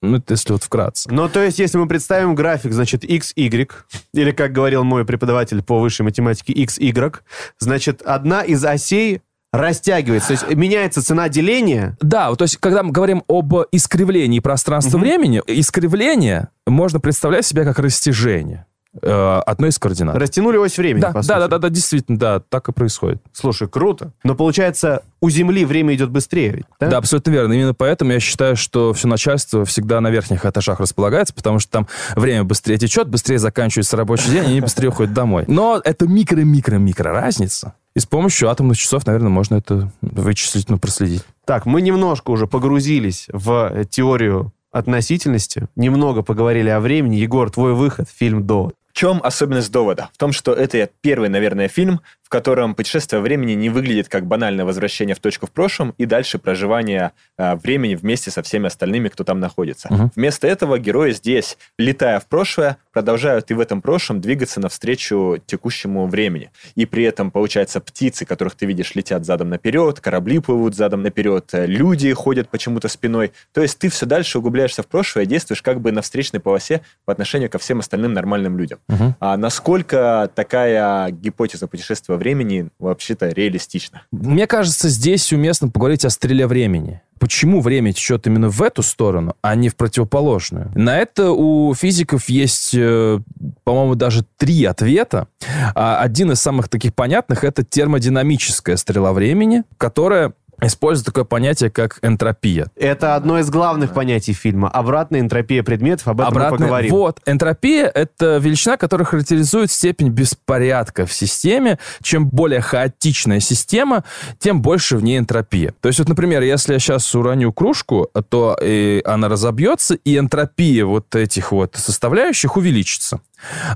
Ну, это если вот вкратце. Ну, то есть, если мы представим график, значит, x, y, или, как говорил мой преподаватель по высшей математике, x, y, значит, одна из осей растягивается, то есть меняется цена деления. Да, то есть когда мы говорим об искривлении пространства-времени, угу. искривление можно представлять себе как растяжение. Э, одной из координат. Растянули ось времени, да, по да, да, да, да, действительно, да, так и происходит. Слушай, круто. Но получается, у Земли время идет быстрее, ведь, да? Да, абсолютно верно. Именно поэтому я считаю, что все начальство всегда на верхних этажах располагается, потому что там время быстрее течет, быстрее заканчивается рабочий день, и они быстрее уходят домой. Но это микро-микро-микро разница. И с помощью атомных часов, наверное, можно это вычислить, ну, проследить. Так, мы немножко уже погрузились в теорию относительности, немного поговорили о времени. Егор, твой выход, фильм «Довод». Чем особенность довода? В том, что это первый, наверное, фильм, котором путешествие времени не выглядит как банальное возвращение в точку в прошлом и дальше проживание э, времени вместе со всеми остальными, кто там находится. Мгм. Вместо этого герои здесь, летая в прошлое, продолжают и в этом прошлом двигаться навстречу текущему времени. И при этом, получается, птицы, которых ты видишь, летят задом наперед, корабли плывут задом наперед, э, люди ходят почему-то спиной. То есть ты все дальше углубляешься в прошлое, действуешь как бы на встречной полосе по отношению ко всем остальным нормальным людям. Мгм. А насколько такая гипотеза путешествия времени вообще-то реалистична? Мне кажется, здесь уместно поговорить о стреле времени. Почему время течет именно в эту сторону, а не в противоположную? На это у физиков есть, э, по-моему, даже три ответа. А Один из самых таких понятных — это термодинамическая стрела времени, которая использует такое понятие, как энтропия. Это одно из главных понятий фильма. Обратная энтропия предметов, об этом мы Обратная- поговорим. Вот, энтропия — это величина, которая характеризует степень беспорядка в системе. Чем более хаотичная система, тем больше в ней энтропия. То есть, вот, например, если я сейчас уроню кружку, то э, она разобьется, и энтропия вот этих вот составляющих увеличится.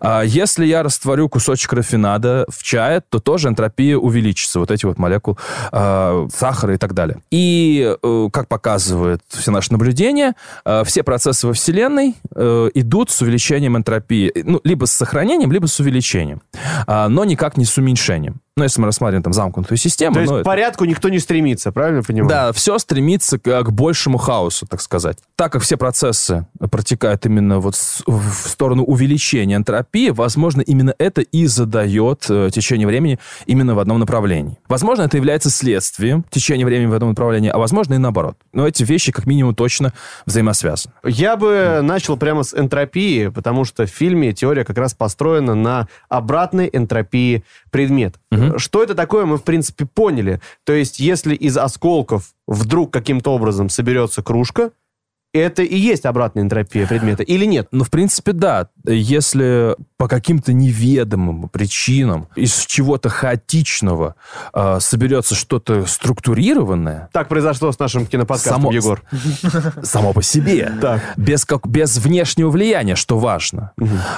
А если я растворю кусочек рафинада в чае, то тоже энтропия увеличится, вот эти вот молекулы а, сахара и так далее. И, э, как показывают все наши наблюдения, э, все процессы во Вселенной э, идут с увеличением энтропии, ну, либо с сохранением, либо с увеличением, А, но никак не с уменьшением. Ну, если мы рассматриваем там замкнутую систему. То есть ну, к это- порядку никто не стремится, правильно понимаю? да, все стремится к, к большему хаосу, так сказать. Так как все процессы протекают именно вот с- в сторону увеличения энтропии, возможно, именно это и задает э, течение времени именно в одном направлении. Возможно, это является следствием течения времени в одном направлении, а возможно и наоборот. Но эти вещи как минимум точно взаимосвязаны. Я бы начал прямо с энтропии, потому что в фильме теория как раз построена на обратной энтропии предметов. Что это такое, мы, в принципе, поняли. То есть, если из осколков вдруг каким-то образом соберется кружка, это и есть обратная энтропия предмета, или нет? Ну, в принципе, да. Если по каким-то неведомым причинам из чего-то хаотичного э, соберется что-то структурированное, Так произошло с нашим киноподкастом, Само- Егор. само по себе, Так. без, как, без внешнего влияния, что важно,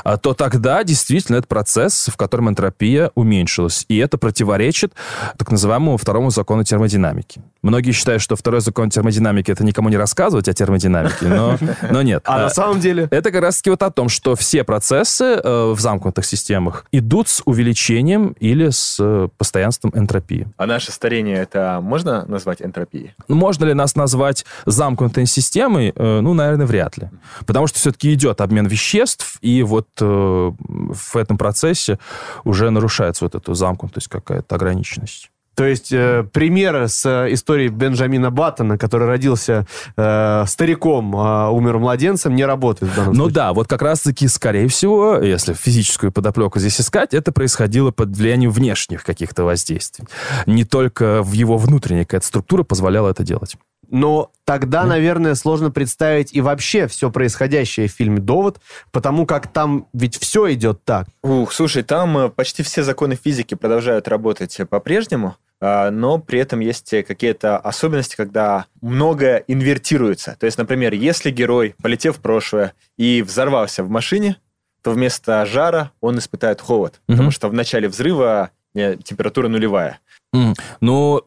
а, то тогда действительно это процесс, в котором энтропия уменьшилась. И это противоречит так называемому второму закону термодинамики. Многие считают, что второй закон термодинамики это никому не рассказывать о термодинамике, но, но нет. А на самом деле? Это как раз-таки вот о том, что все процессы э, в замкнутых системах идут с увеличением или с э, постоянством энтропии. А наше старение это можно назвать энтропией? Ну, Можно ли нас назвать замкнутой системой? Э, Ну, наверное, вряд ли. Потому что все-таки идет обмен веществ, и вот э, в этом процессе уже нарушается вот эта замкнутость какая-то, ограниченность. То есть э, пример с э, историей Бенджамина Баттона, который родился э, стариком, а умер младенцем, не работает в данном Ну случае. да, вот как раз-таки, скорее всего, если физическую подоплеку здесь искать, это происходило под влиянием внешних каких-то воздействий. Не только в его внутренняя какая-то структура позволяла это делать. Но тогда, наверное, сложно представить и вообще все происходящее в фильме «Довод», потому как там ведь все идет так. Ух, слушай, там э, почти все законы физики продолжают работать э, по-прежнему, а, но при этом есть э, какие-то особенности, когда многое инвертируется. То есть, например, если герой, полетев в прошлое и взорвался в машине, то вместо жара он испытает холод, потому что в начале взрыва температура нулевая. М, Ну,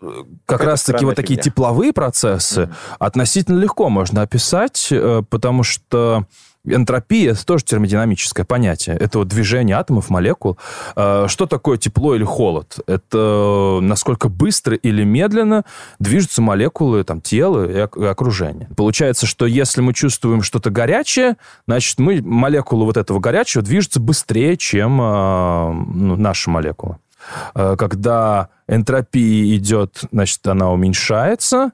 как раз-таки вот такие фигня. тепловые процессы относительно легко можно описать, э, потому что энтропия — это тоже термодинамическое понятие. Это вот движение атомов, молекул. Э, Что такое тепло или холод? Это насколько быстро или медленно движутся молекулы там, тела и ок- и окружения. Получается, что если мы чувствуем что-то горячее, значит, мы, молекулы вот этого горячего движутся быстрее, чем э, ну, наши молекулы. Э, Когда энтропия идет, значит, она уменьшается,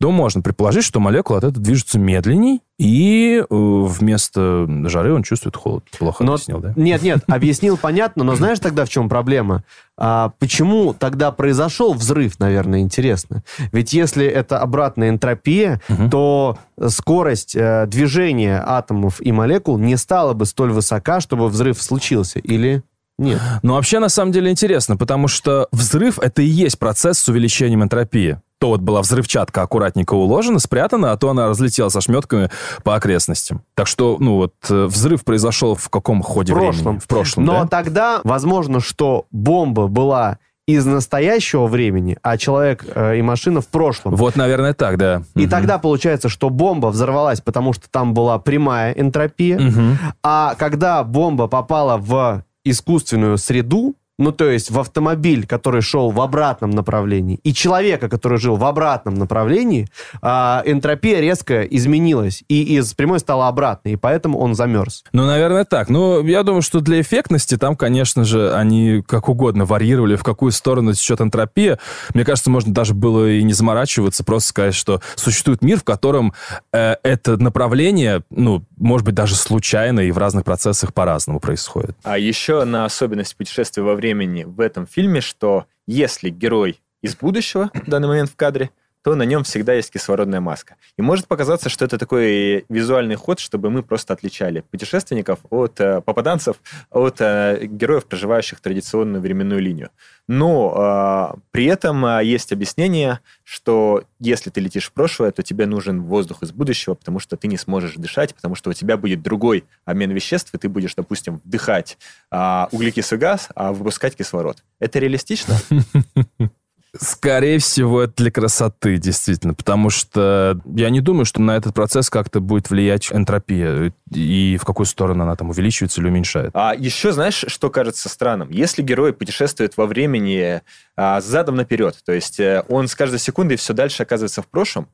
то можно предположить, что молекулы от этого движутся медленней, И э, вместо жары он чувствует холод. Плохо Но- объяснил, да? Нет, нет, объяснил понятно, но знаешь тогда в чем проблема? А, почему тогда произошел взрыв, наверное, интересно. Ведь если это обратная энтропия, то скорость э, движения атомов и молекул не стала бы столь высока, чтобы взрыв случился. Или нет? Ну, вообще, на самом деле, интересно, потому что взрыв — это и есть процесс с увеличением энтропии. То вот была взрывчатка аккуратненько уложена, спрятана, а то она разлетелась ошметками по окрестностям. Так что, ну вот, э, взрыв произошел в каком ходе В прошлом. времени? В прошлом, Но да? тогда, возможно, что бомба была из настоящего времени, а человек э, и машина в прошлом. Вот, наверное, так, да. И Мгм. тогда получается, что бомба взорвалась, потому что там была прямая энтропия. Мгм. А когда бомба попала в искусственную среду, ну, то есть в автомобиль, который шел в обратном направлении, и человека, который жил в обратном направлении, а, энтропия резко изменилась, и из прямой стала обратной, и поэтому он замерз. Ну, наверное, так. Ну, я думаю, что для эффектности там, конечно же, они как угодно варьировали, в какую сторону течет энтропия. Мне кажется, можно даже было и не заморачиваться, просто сказать, что существует мир, в котором э, это направление, ну, может быть, даже случайно и в разных процессах по-разному происходит. А еще одна особенность путешествия во времени в этом фильме, что если герой из будущего в данный момент в кадре, то на нем всегда есть кислородная маска. И может показаться, что это такой визуальный ход, чтобы мы просто отличали путешественников от э, попаданцев, от э, героев, проживающих традиционную временную линию. Но э, при этом э, есть объяснение, что если ты летишь в прошлое, то тебе нужен воздух из будущего, потому что ты не сможешь дышать, потому что у тебя будет другой обмен веществ, и ты будешь, допустим, вдыхать а, углекислый газ, а выпускать кислород. Это реалистично? Скорее всего, это для красоты, действительно, потому что я не думаю, что на этот процесс как-то будет влиять энтропия и в какую сторону она там увеличивается или уменьшает. А еще знаешь, что кажется странным? Если герой путешествует во времени а, задом наперед, то есть э, он с каждой секундой все дальше оказывается в прошлом,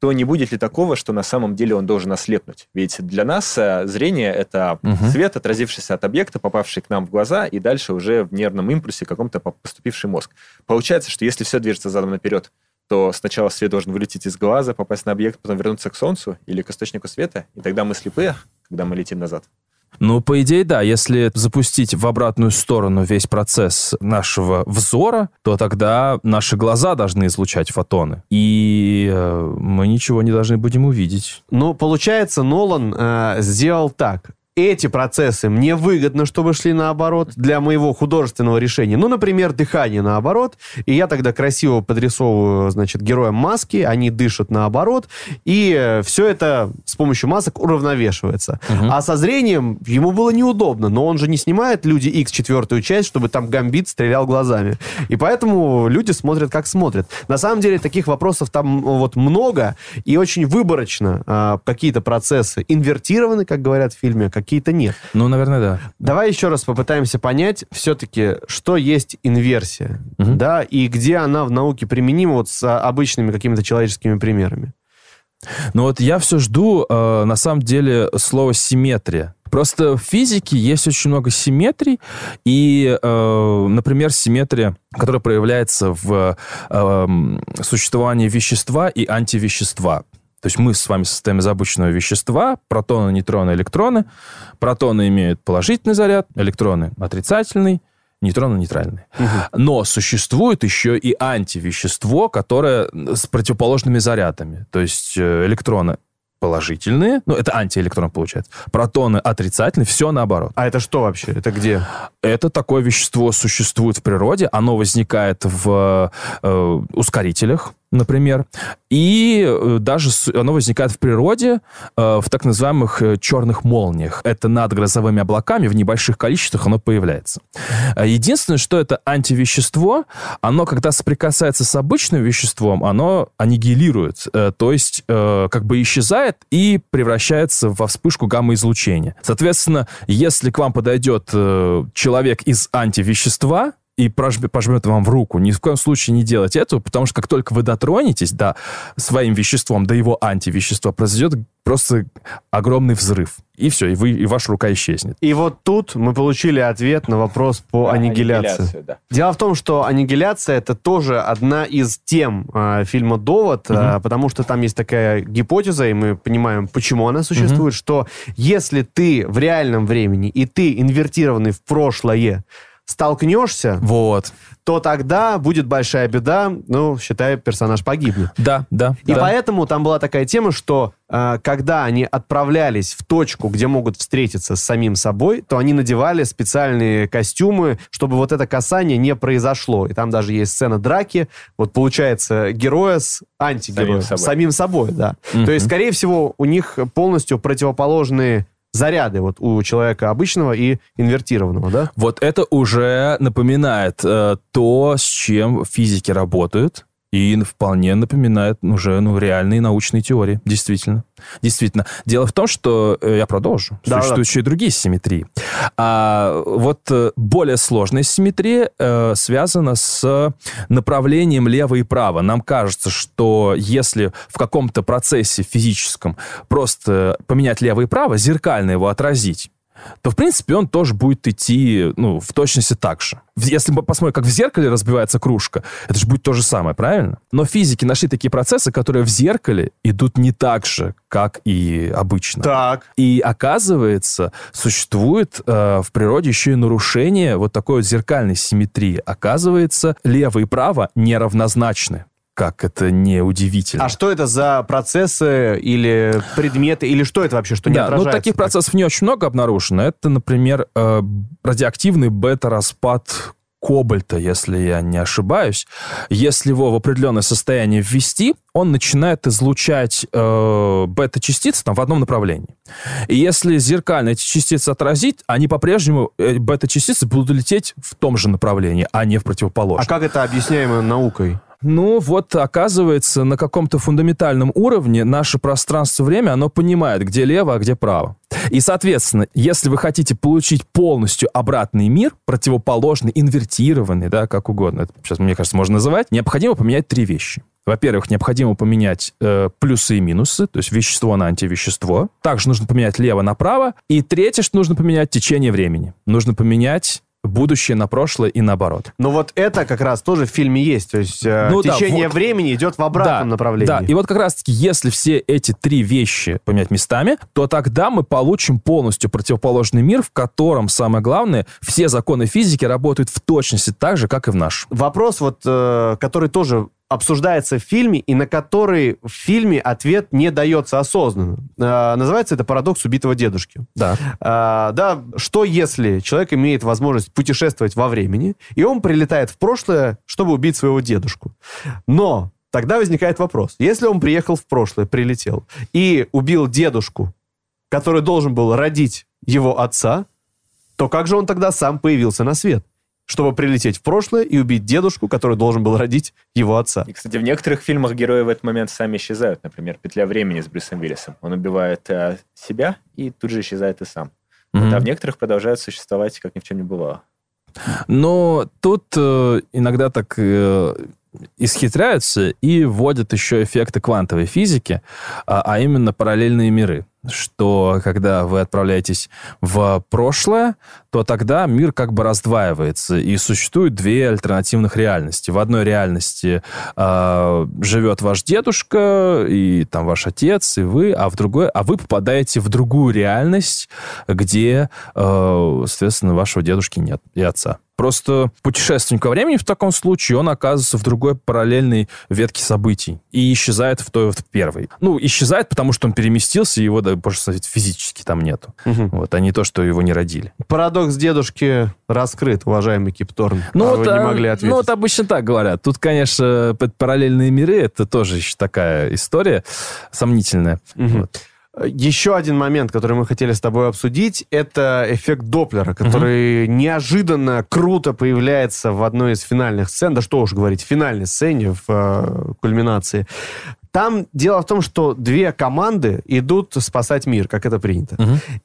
то не будет ли такого, что на самом деле он должен ослепнуть? Ведь для нас э, зрение — это Мгм. свет, отразившийся от объекта, попавший к нам в глаза, и дальше уже в нервном импульсе каком-то по- поступивший мозг. Получается, что если все движется задом наперед, то сначала свет должен вылететь из глаза, попасть на объект, потом вернуться к Солнцу или к источнику света, и тогда мы слепые, когда мы летим назад. Ну, по идее, да. Если запустить в обратную сторону весь процесс нашего взора, то тогда наши глаза должны излучать фотоны. И э, мы ничего не должны будем увидеть. Ну, получается, Нолан э, сделал так. Эти процессы мне выгодно, чтобы шли наоборот для моего художественного решения. Ну, например, дыхание наоборот. И я тогда красиво подрисовываю, значит, героям маски, они дышат наоборот. И все это с помощью масок уравновешивается. А со зрением ему было неудобно. Но он же не снимает «Люди X четвертую часть, чтобы там Гамбит стрелял глазами. И поэтому люди смотрят, как смотрят. На самом деле, таких вопросов там вот много. И очень выборочно а, какие-то процессы инвертированы, как говорят в фильме, какие-то нет. Ну, наверное, да. Давай еще раз попытаемся понять все-таки, что есть инверсия, да, и где она в науке применима вот с а, обычными какими-то человеческими примерами. Но вот я все жду, э, на самом деле, слово «симметрия». Просто в физике есть очень много симметрий, и, э, например, симметрия, которая проявляется в э, существовании вещества и антивещества. То есть мы с вами состоим из обычного вещества, протоны, нейтроны, электроны. Протоны имеют положительный заряд, электроны отрицательный, нейтроны нейтральные. Но существует еще и антивещество, которое с противоположными зарядами. То есть э, электроны положительные, ну, это антиэлектрон получается, протоны отрицательные, все наоборот. А это что вообще? Это где? Это такое вещество существует в природе, оно возникает в э, ускорителях, например, и э, даже оно возникает в природе э, в так называемых э, черных молниях. Это над грозовыми облаками в небольших количествах оно появляется. Единственное, что это антивещество, оно, когда соприкасается с обычным веществом, оно аннигилирует, то есть как бы исчезает и превращается во вспышку гамма-излучения. Соответственно, если к вам подойдет человек из антивещества, и прожмет, пожмет вам в руку. Ни в коем случае не делайте этого, потому что как только вы дотронетесь до своим веществом, до его антивещества, произойдет просто огромный взрыв. И все, и, вы, и ваша рука исчезнет. И вот тут мы получили ответ на вопрос по Да, аннигиляции. аннигиляцию, да. Дело в том, что аннигиляция это тоже одна из тем э, фильма Довод, э, потому что там есть такая гипотеза, и мы понимаем, почему она существует, что если ты в реальном времени и ты инвертированный в прошлое столкнешься, вот. то тогда будет большая беда, ну, считай, персонаж погибнет. Да, да. И да. поэтому там была такая тема, что э, когда они отправлялись в точку, где могут встретиться с самим собой, то они надевали специальные костюмы, чтобы вот это касание не произошло. И там даже есть сцена драки. Вот получается героя с антигероем. Самим собой. Самим собой, да. Мгм. То есть, скорее всего, у них полностью противоположные заряды вот у человека обычного и инвертированного, да? Вот это уже напоминает э, то, с чем физики работают, и вполне напоминает уже ну, реальные научные теории. Действительно. Действительно. Дело в том, что... э, я продолжу. Да, Существуют еще и другие симметрии. А вот э, более сложная симметрия э, связана с направлением лево и право. Нам кажется, что если в каком-то процессе физическом просто поменять лево и право, зеркально его отразить, то, в принципе, он тоже будет идти, ну, в точности так же. Если мы посмотрим, как в зеркале разбивается кружка, это же будет то же самое, правильно? Но физики нашли такие процессы, которые в зеркале идут не так же, как и обычно. Так. И оказывается, существует э, в природе еще и нарушение вот такой вот зеркальной симметрии. Оказывается, лево и право неравнозначны. Как это не удивительно. А что это за процессы или предметы, или что это вообще, что не да, ну отражается? таких процессов не очень много обнаружено. Это, например, э, радиоактивный бета-распад кобальта, если я не ошибаюсь. Если его в определенное состояние ввести, он начинает излучать э, бета-частицы там, в одном направлении. И если зеркально эти частицы отразить, они по-прежнему, э, бета-частицы будут лететь в том же направлении, а не в противоположном. А как это объясняемо наукой? Ну, вот, оказывается, на каком-то фундаментальном уровне наше пространство-время, оно понимает, где лево, а где право. И, соответственно, если вы хотите получить полностью обратный мир, противоположный, инвертированный, да, как угодно, это сейчас, мне кажется, можно называть, необходимо поменять три вещи. Во-первых, необходимо поменять э, плюсы и минусы, то есть вещество на антивещество. Также нужно поменять лево направо. И третье, что нужно поменять, течение времени. Нужно поменять будущее на прошлое и наоборот. Но вот это как раз тоже в фильме есть. То есть э, Ну да, течение вот. времени идет в обратном Да, направлении. Да, и вот как раз-таки, если все эти три вещи поменять местами, то тогда мы получим полностью противоположный мир, в котором, самое главное, все законы физики работают в точности так же, как и в нашем. Вопрос, вот, э, который тоже обсуждается в фильме, и на который в фильме ответ не дается осознанно. Э, называется это «Парадокс убитого дедушки». Да. А, да, что если человек имеет возможность путешествовать во времени, и он прилетает в прошлое, чтобы убить своего дедушку. Но тогда возникает вопрос. Если он приехал в прошлое, прилетел, и убил дедушку, который должен был родить его отца, то как же он тогда сам появился на свет? Чтобы прилететь в прошлое и убить дедушку, который должен был родить его отца. И, кстати, в некоторых фильмах герои в этот момент сами исчезают. Например, «Петля времени» с Брюсом Уиллисом. Он убивает э, себя и тут же исчезает и сам. Вот, а в некоторых продолжают существовать, как ни в чем не бывало. Но тут э, иногда так э, исхитряются и вводят еще эффекты квантовой физики, а, а именно параллельные миры. Что когда вы отправляетесь в прошлое, то тогда мир как бы раздваивается, и существует две альтернативных реальности. В одной реальности э, живет ваш дедушка, и там ваш отец, и вы, а в другой, а вы попадаете в другую реальность, где, э, соответственно, вашего дедушки нет и отца. Просто путешественник во времени в таком случае, он оказывается в другой параллельной ветке событий и исчезает в той вот первой. Ну, исчезает, потому что он переместился, и его, да, можно сказать, физически там нету. Вот, а не то, что его не родили. Парадокс дедушки раскрыт, уважаемый Кипторн. Ну, а вот, вы не а, могли ответить. ну, вот обычно так говорят. Тут, конечно, параллельные миры, это тоже еще такая история сомнительная. Вот. Еще один момент, который мы хотели с тобой обсудить, это эффект Доплера, который неожиданно круто появляется в одной из финальных сцен, да что уж говорить, в финальной сцене, в э, кульминации. Там дело в том, что две команды идут спасать мир, как это принято.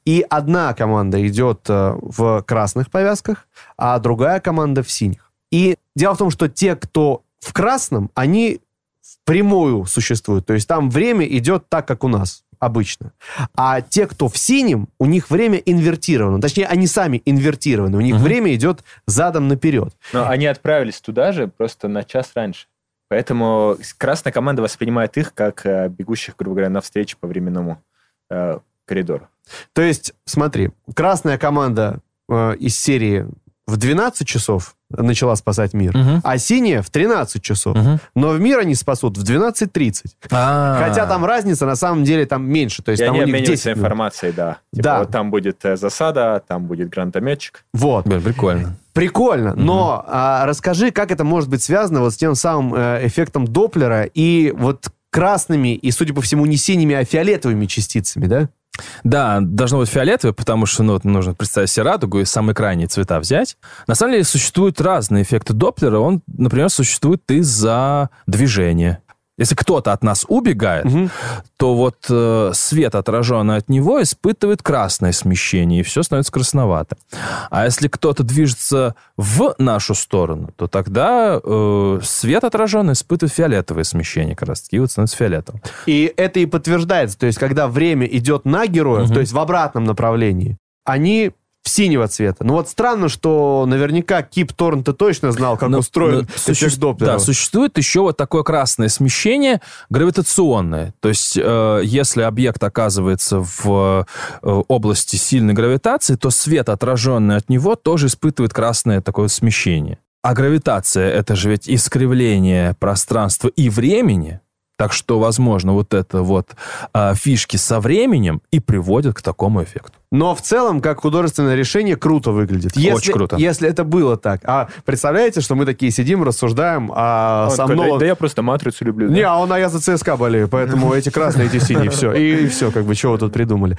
И одна команда идет э, в красных повязках, а другая команда в синих. И дело в том, что те, кто в красном, они впрямую существуют. То есть там время идет так, как у нас обычно. А те, кто в синем, у них время инвертировано. Точнее, они сами инвертированы. У них время идет задом наперед. Но они отправились туда же просто на час раньше. Поэтому красная команда воспринимает их как э, бегущих, грубо говоря, навстречу по временному э, коридору. То есть, смотри, красная команда э, из серии в 12 часов начала спасать мир, Мгм. а синяя в 13 часов. Мгм. Но в мир они спасут в 12.30. А. Хотя там разница на самом деле там меньше. То есть И там они у них обмениваются 10 минут. информацией, да. Типа, Да. вот там будет э, засада, там будет гранатометчик. Вот. Блин, прикольно. Прикольно, но а, расскажи, как это может быть связано вот с тем самым э, эффектом Доплера и вот красными и, судя по всему, не синими, а фиолетовыми частицами, да? Да, должно быть фиолетовое, потому что ну, нужно представить себе радугу и самые крайние цвета взять. На самом деле существуют разные эффекты Доплера. Он, например, существует из-за движения. Если кто-то от нас убегает, то вот э, свет, отраженный от него, испытывает красное смещение, и все становится красновато. А если кто-то движется в нашу сторону, то тогда э, свет, отраженный, испытывает фиолетовое смещение как раз-таки, и вот становится фиолетовым. И это и подтверждается. То есть, когда время идет на героев, то есть в обратном направлении, они синего цвета. Ну вот странно, что наверняка Кип Торн-то точно знал, как Но- устроен но эффект суще- Доплера. Да, существует еще вот такое красное смещение гравитационное. То есть, э, если объект оказывается в э, области сильной гравитации, то свет, отраженный от него, тоже испытывает красное такое смещение. А гравитация — это же ведь искривление пространства и времени. Так что, возможно, вот это вот э, фишки со временем и приводят к такому эффекту. Но в целом, как художественное решение, круто выглядит. Если, Очень круто. Если это было так. А представляете, что мы такие сидим, рассуждаем, а Он сам такой, Нолан- Да я просто матрицу люблю. да. Не, а он, а я за ЦСКА болею, поэтому эти красные, эти синие, все. И, все, как бы, чего вы тут придумали.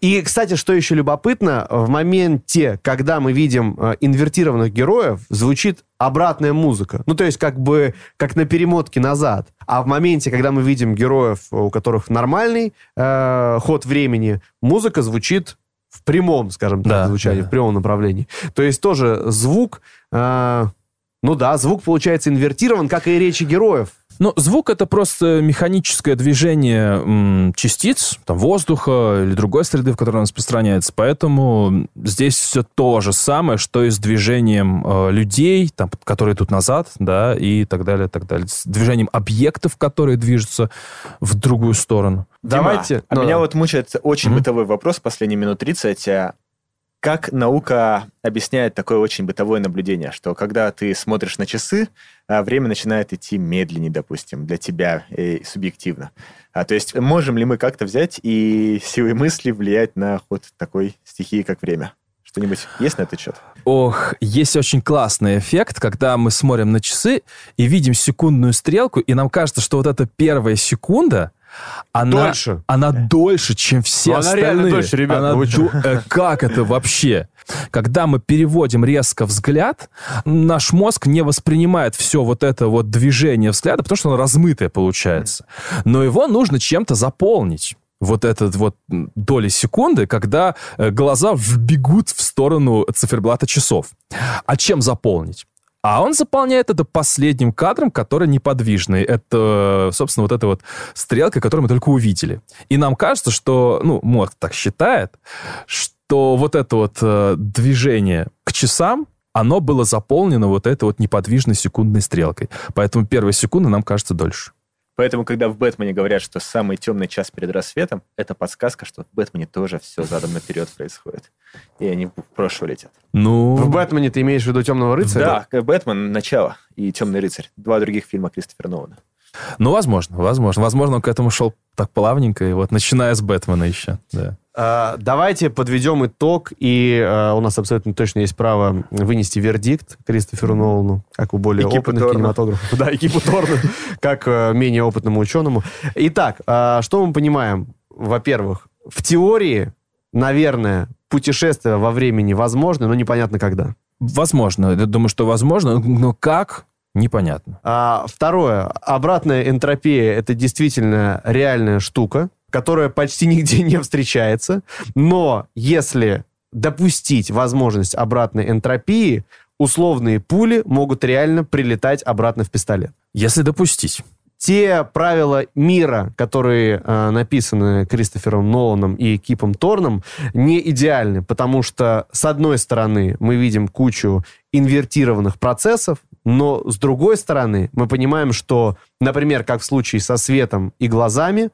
И, кстати, что еще любопытно, в моменте, когда мы видим э, инвертированных героев, звучит обратная музыка. Ну, то есть, как бы, как на перемотке назад. А в моменте, когда мы видим героев, у которых нормальный э, ход времени, музыка звучит прямом, скажем так, Да, звучании, да. в прямом направлении. То есть тоже звук, э, ну да, звук получается инвертирован, как и речи героев. Ну, звук это просто механическое движение м, частиц, там, воздуха или другой среды, в которой он распространяется. Поэтому здесь все то же самое, что и с движением э, людей, там, которые идут назад, да, и так далее, так далее. С движением объектов, которые движутся в другую сторону. Дима, Давайте, А ну, меня вот мучает очень Мгм. бытовой вопрос последние минут 30. Как наука объясняет такое очень бытовое наблюдение, что когда ты смотришь на часы, а, время начинает идти медленнее, допустим, для тебя и субъективно. А, то есть можем ли мы как-то взять и силой мысли влиять на ход такой стихии, как время? Что-нибудь есть на этот счет? Ох, есть очень классный эффект, когда мы смотрим на часы и видим секундную стрелку, и нам кажется, что вот эта первая секунда, она Дольше. она дольше, чем все она остальные. реально дольше, ребят, Она до- э, Как это вообще? Когда мы переводим резко взгляд, наш мозг не воспринимает все вот это вот движение взгляда, потому что оно размытое получается. Но его нужно чем-то заполнить вот этот вот доли секунды, когда э, глаза вбегут в сторону циферблата часов. А чем заполнить? А он заполняет это последним кадром, который неподвижный. Это, собственно, вот эта вот стрелка, которую мы только увидели. И нам кажется, что, ну, мозг так считает, что вот это вот э, движение к часам, оно было заполнено вот этой вот неподвижной секундной стрелкой. Поэтому первая секунда нам кажется дольше. Поэтому, когда в Бэтмене говорят, что самый темный час перед рассветом, это подсказка, что в Бэтмене тоже все задом наперед происходит. И они в прошлое летят. Ну... В «Бэтмене» ты имеешь в виду «Темного рыцаря»? Да, Бэтмен, начало и Темный рыцарь. Два других фильма Кристофера Нолана. Ну, возможно, возможно. Возможно, он к этому шел так плавненько, и вот начиная с Бэтмена еще. Да. А, Давайте подведем итог, и а, у нас абсолютно точно есть право вынести вердикт Кристоферу Нолану, как у более Экипу опытных Торна. кинематографов. Да, экипу Торна, как э, менее опытному ученому. Итак, а, что мы понимаем? Во-первых, в теории, наверное, путешествие во времени возможно, но непонятно когда. Возможно. Я думаю, что возможно, но как, непонятно. А, второе. Обратная энтропия – это действительно реальная штука, которая почти нигде не встречается. Но если допустить возможность обратной энтропии, условные пули могут реально прилетать обратно в пистолет. Если допустить. Те правила мира, которые э, написаны Кристофером Ноланом и Кипом Торном, не идеальны, потому что, с одной стороны, мы видим кучу инвертированных процессов, но с другой стороны, мы понимаем, что, например, как в случае со светом и глазами,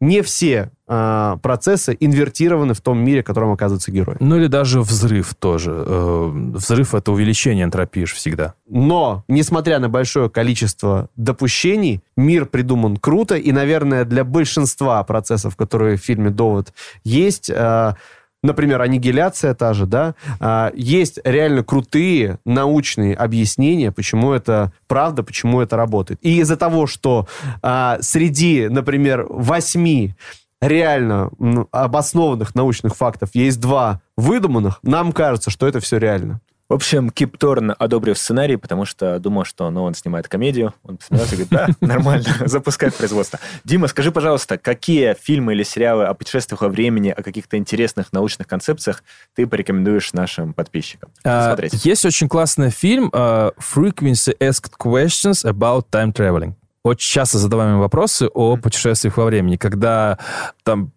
не все э, процессы инвертированы в том мире, в котором оказывается герой. Ну или даже взрыв тоже. Э, взрыв — это увеличение энтропии всегда. Но, несмотря на большое количество допущений, мир придуман круто, и, наверное, для большинства процессов, которые в фильме «Довод» есть... Э, например, аннигиляция та же, да, а, есть реально крутые научные объяснения, почему это правда, почему это работает. И из-за того, что а, среди, например, восьми реально обоснованных научных фактов есть два выдуманных, нам кажется, что это все реально. В общем, Кип Торн одобрил сценарий, потому что думал, что ну, он снимает комедию. Он посмеялся и говорит, да, нормально, запускать производство. Дима, скажи, пожалуйста, какие фильмы или сериалы о путешествиях во времени, о каких-то интересных научных концепциях ты порекомендуешь нашим подписчикам а, смотреть? Есть очень классный фильм uh, Frequency Asked Questions About Time Traveling очень часто задаваемые вопросы о путешествиях во времени, когда там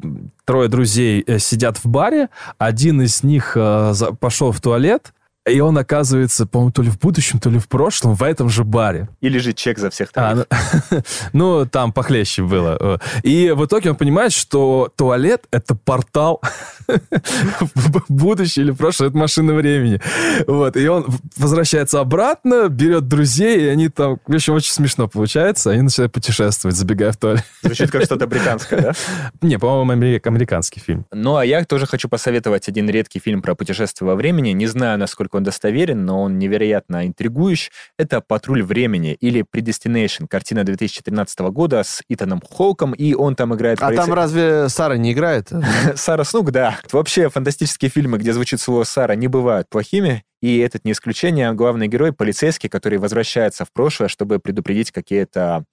трое друзей э, сидят в баре, один из них э, пошел в туалет, и он оказывается, по-моему, то ли в будущем, то ли в прошлом, в этом же баре. Или же чек за всех троих. А, ну, ну, там похлеще было. И в итоге он понимает, что туалет — это портал в будущее или прошлое, это машина времени. Вот. И он возвращается обратно, берет друзей, и они там... В общем, очень смешно получается. Они начинают путешествовать, забегая в туалет. Звучит как что-то британское, да? Не, по-моему, американский фильм. Ну, а я тоже хочу посоветовать один редкий фильм про путешествие во времени. Не знаю, насколько он достоверен, но он невероятно интригующий. Это «Патруль времени» или «Predestination», картина 2013 года с Итаном Холком, и он там играет... А полиция... там разве Сара не играет? Сара Снук, да. Вообще, фантастические фильмы, где звучит слово «Сара», не бывают плохими, и этот не исключение. Главный герой — полицейский, который возвращается в прошлое, чтобы предупредить какие-то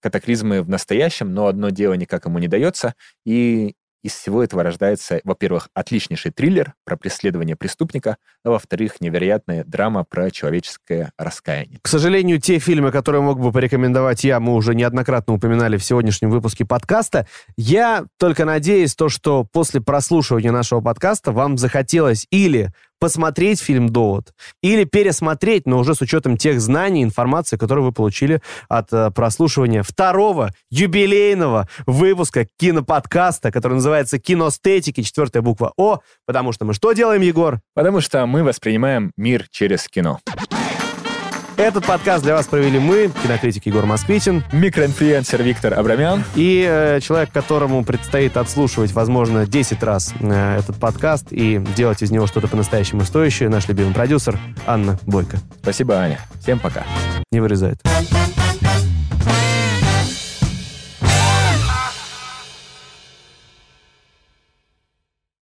катаклизмы в настоящем, но одно дело никак ему не дается, и из всего этого рождается, во-первых, отличнейший триллер про преследование преступника, а во-вторых, невероятная драма про человеческое раскаяние. К сожалению, те фильмы, которые мог бы порекомендовать я, мы уже неоднократно упоминали в сегодняшнем выпуске подкаста. Я только надеюсь, то, что после прослушивания нашего подкаста вам захотелось или посмотреть фильм «Довод» или пересмотреть, но уже с учетом тех знаний, информации, которые вы получили от э, прослушивания второго юбилейного выпуска киноподкаста, который называется «Киностетики», четвертая буква «О», потому что мы что делаем, Егор? Потому что мы воспринимаем мир через кино. Этот подкаст для вас провели мы, кинокритик Егор Москвитин, микроинфлюенсер Виктор Абрамян и э, человек, которому предстоит отслушивать, возможно, 10 раз э, этот подкаст и делать из него что-то по-настоящему стоящее, наш любимый продюсер Анна Бойко. Спасибо, Аня. Всем пока. Не вырезает.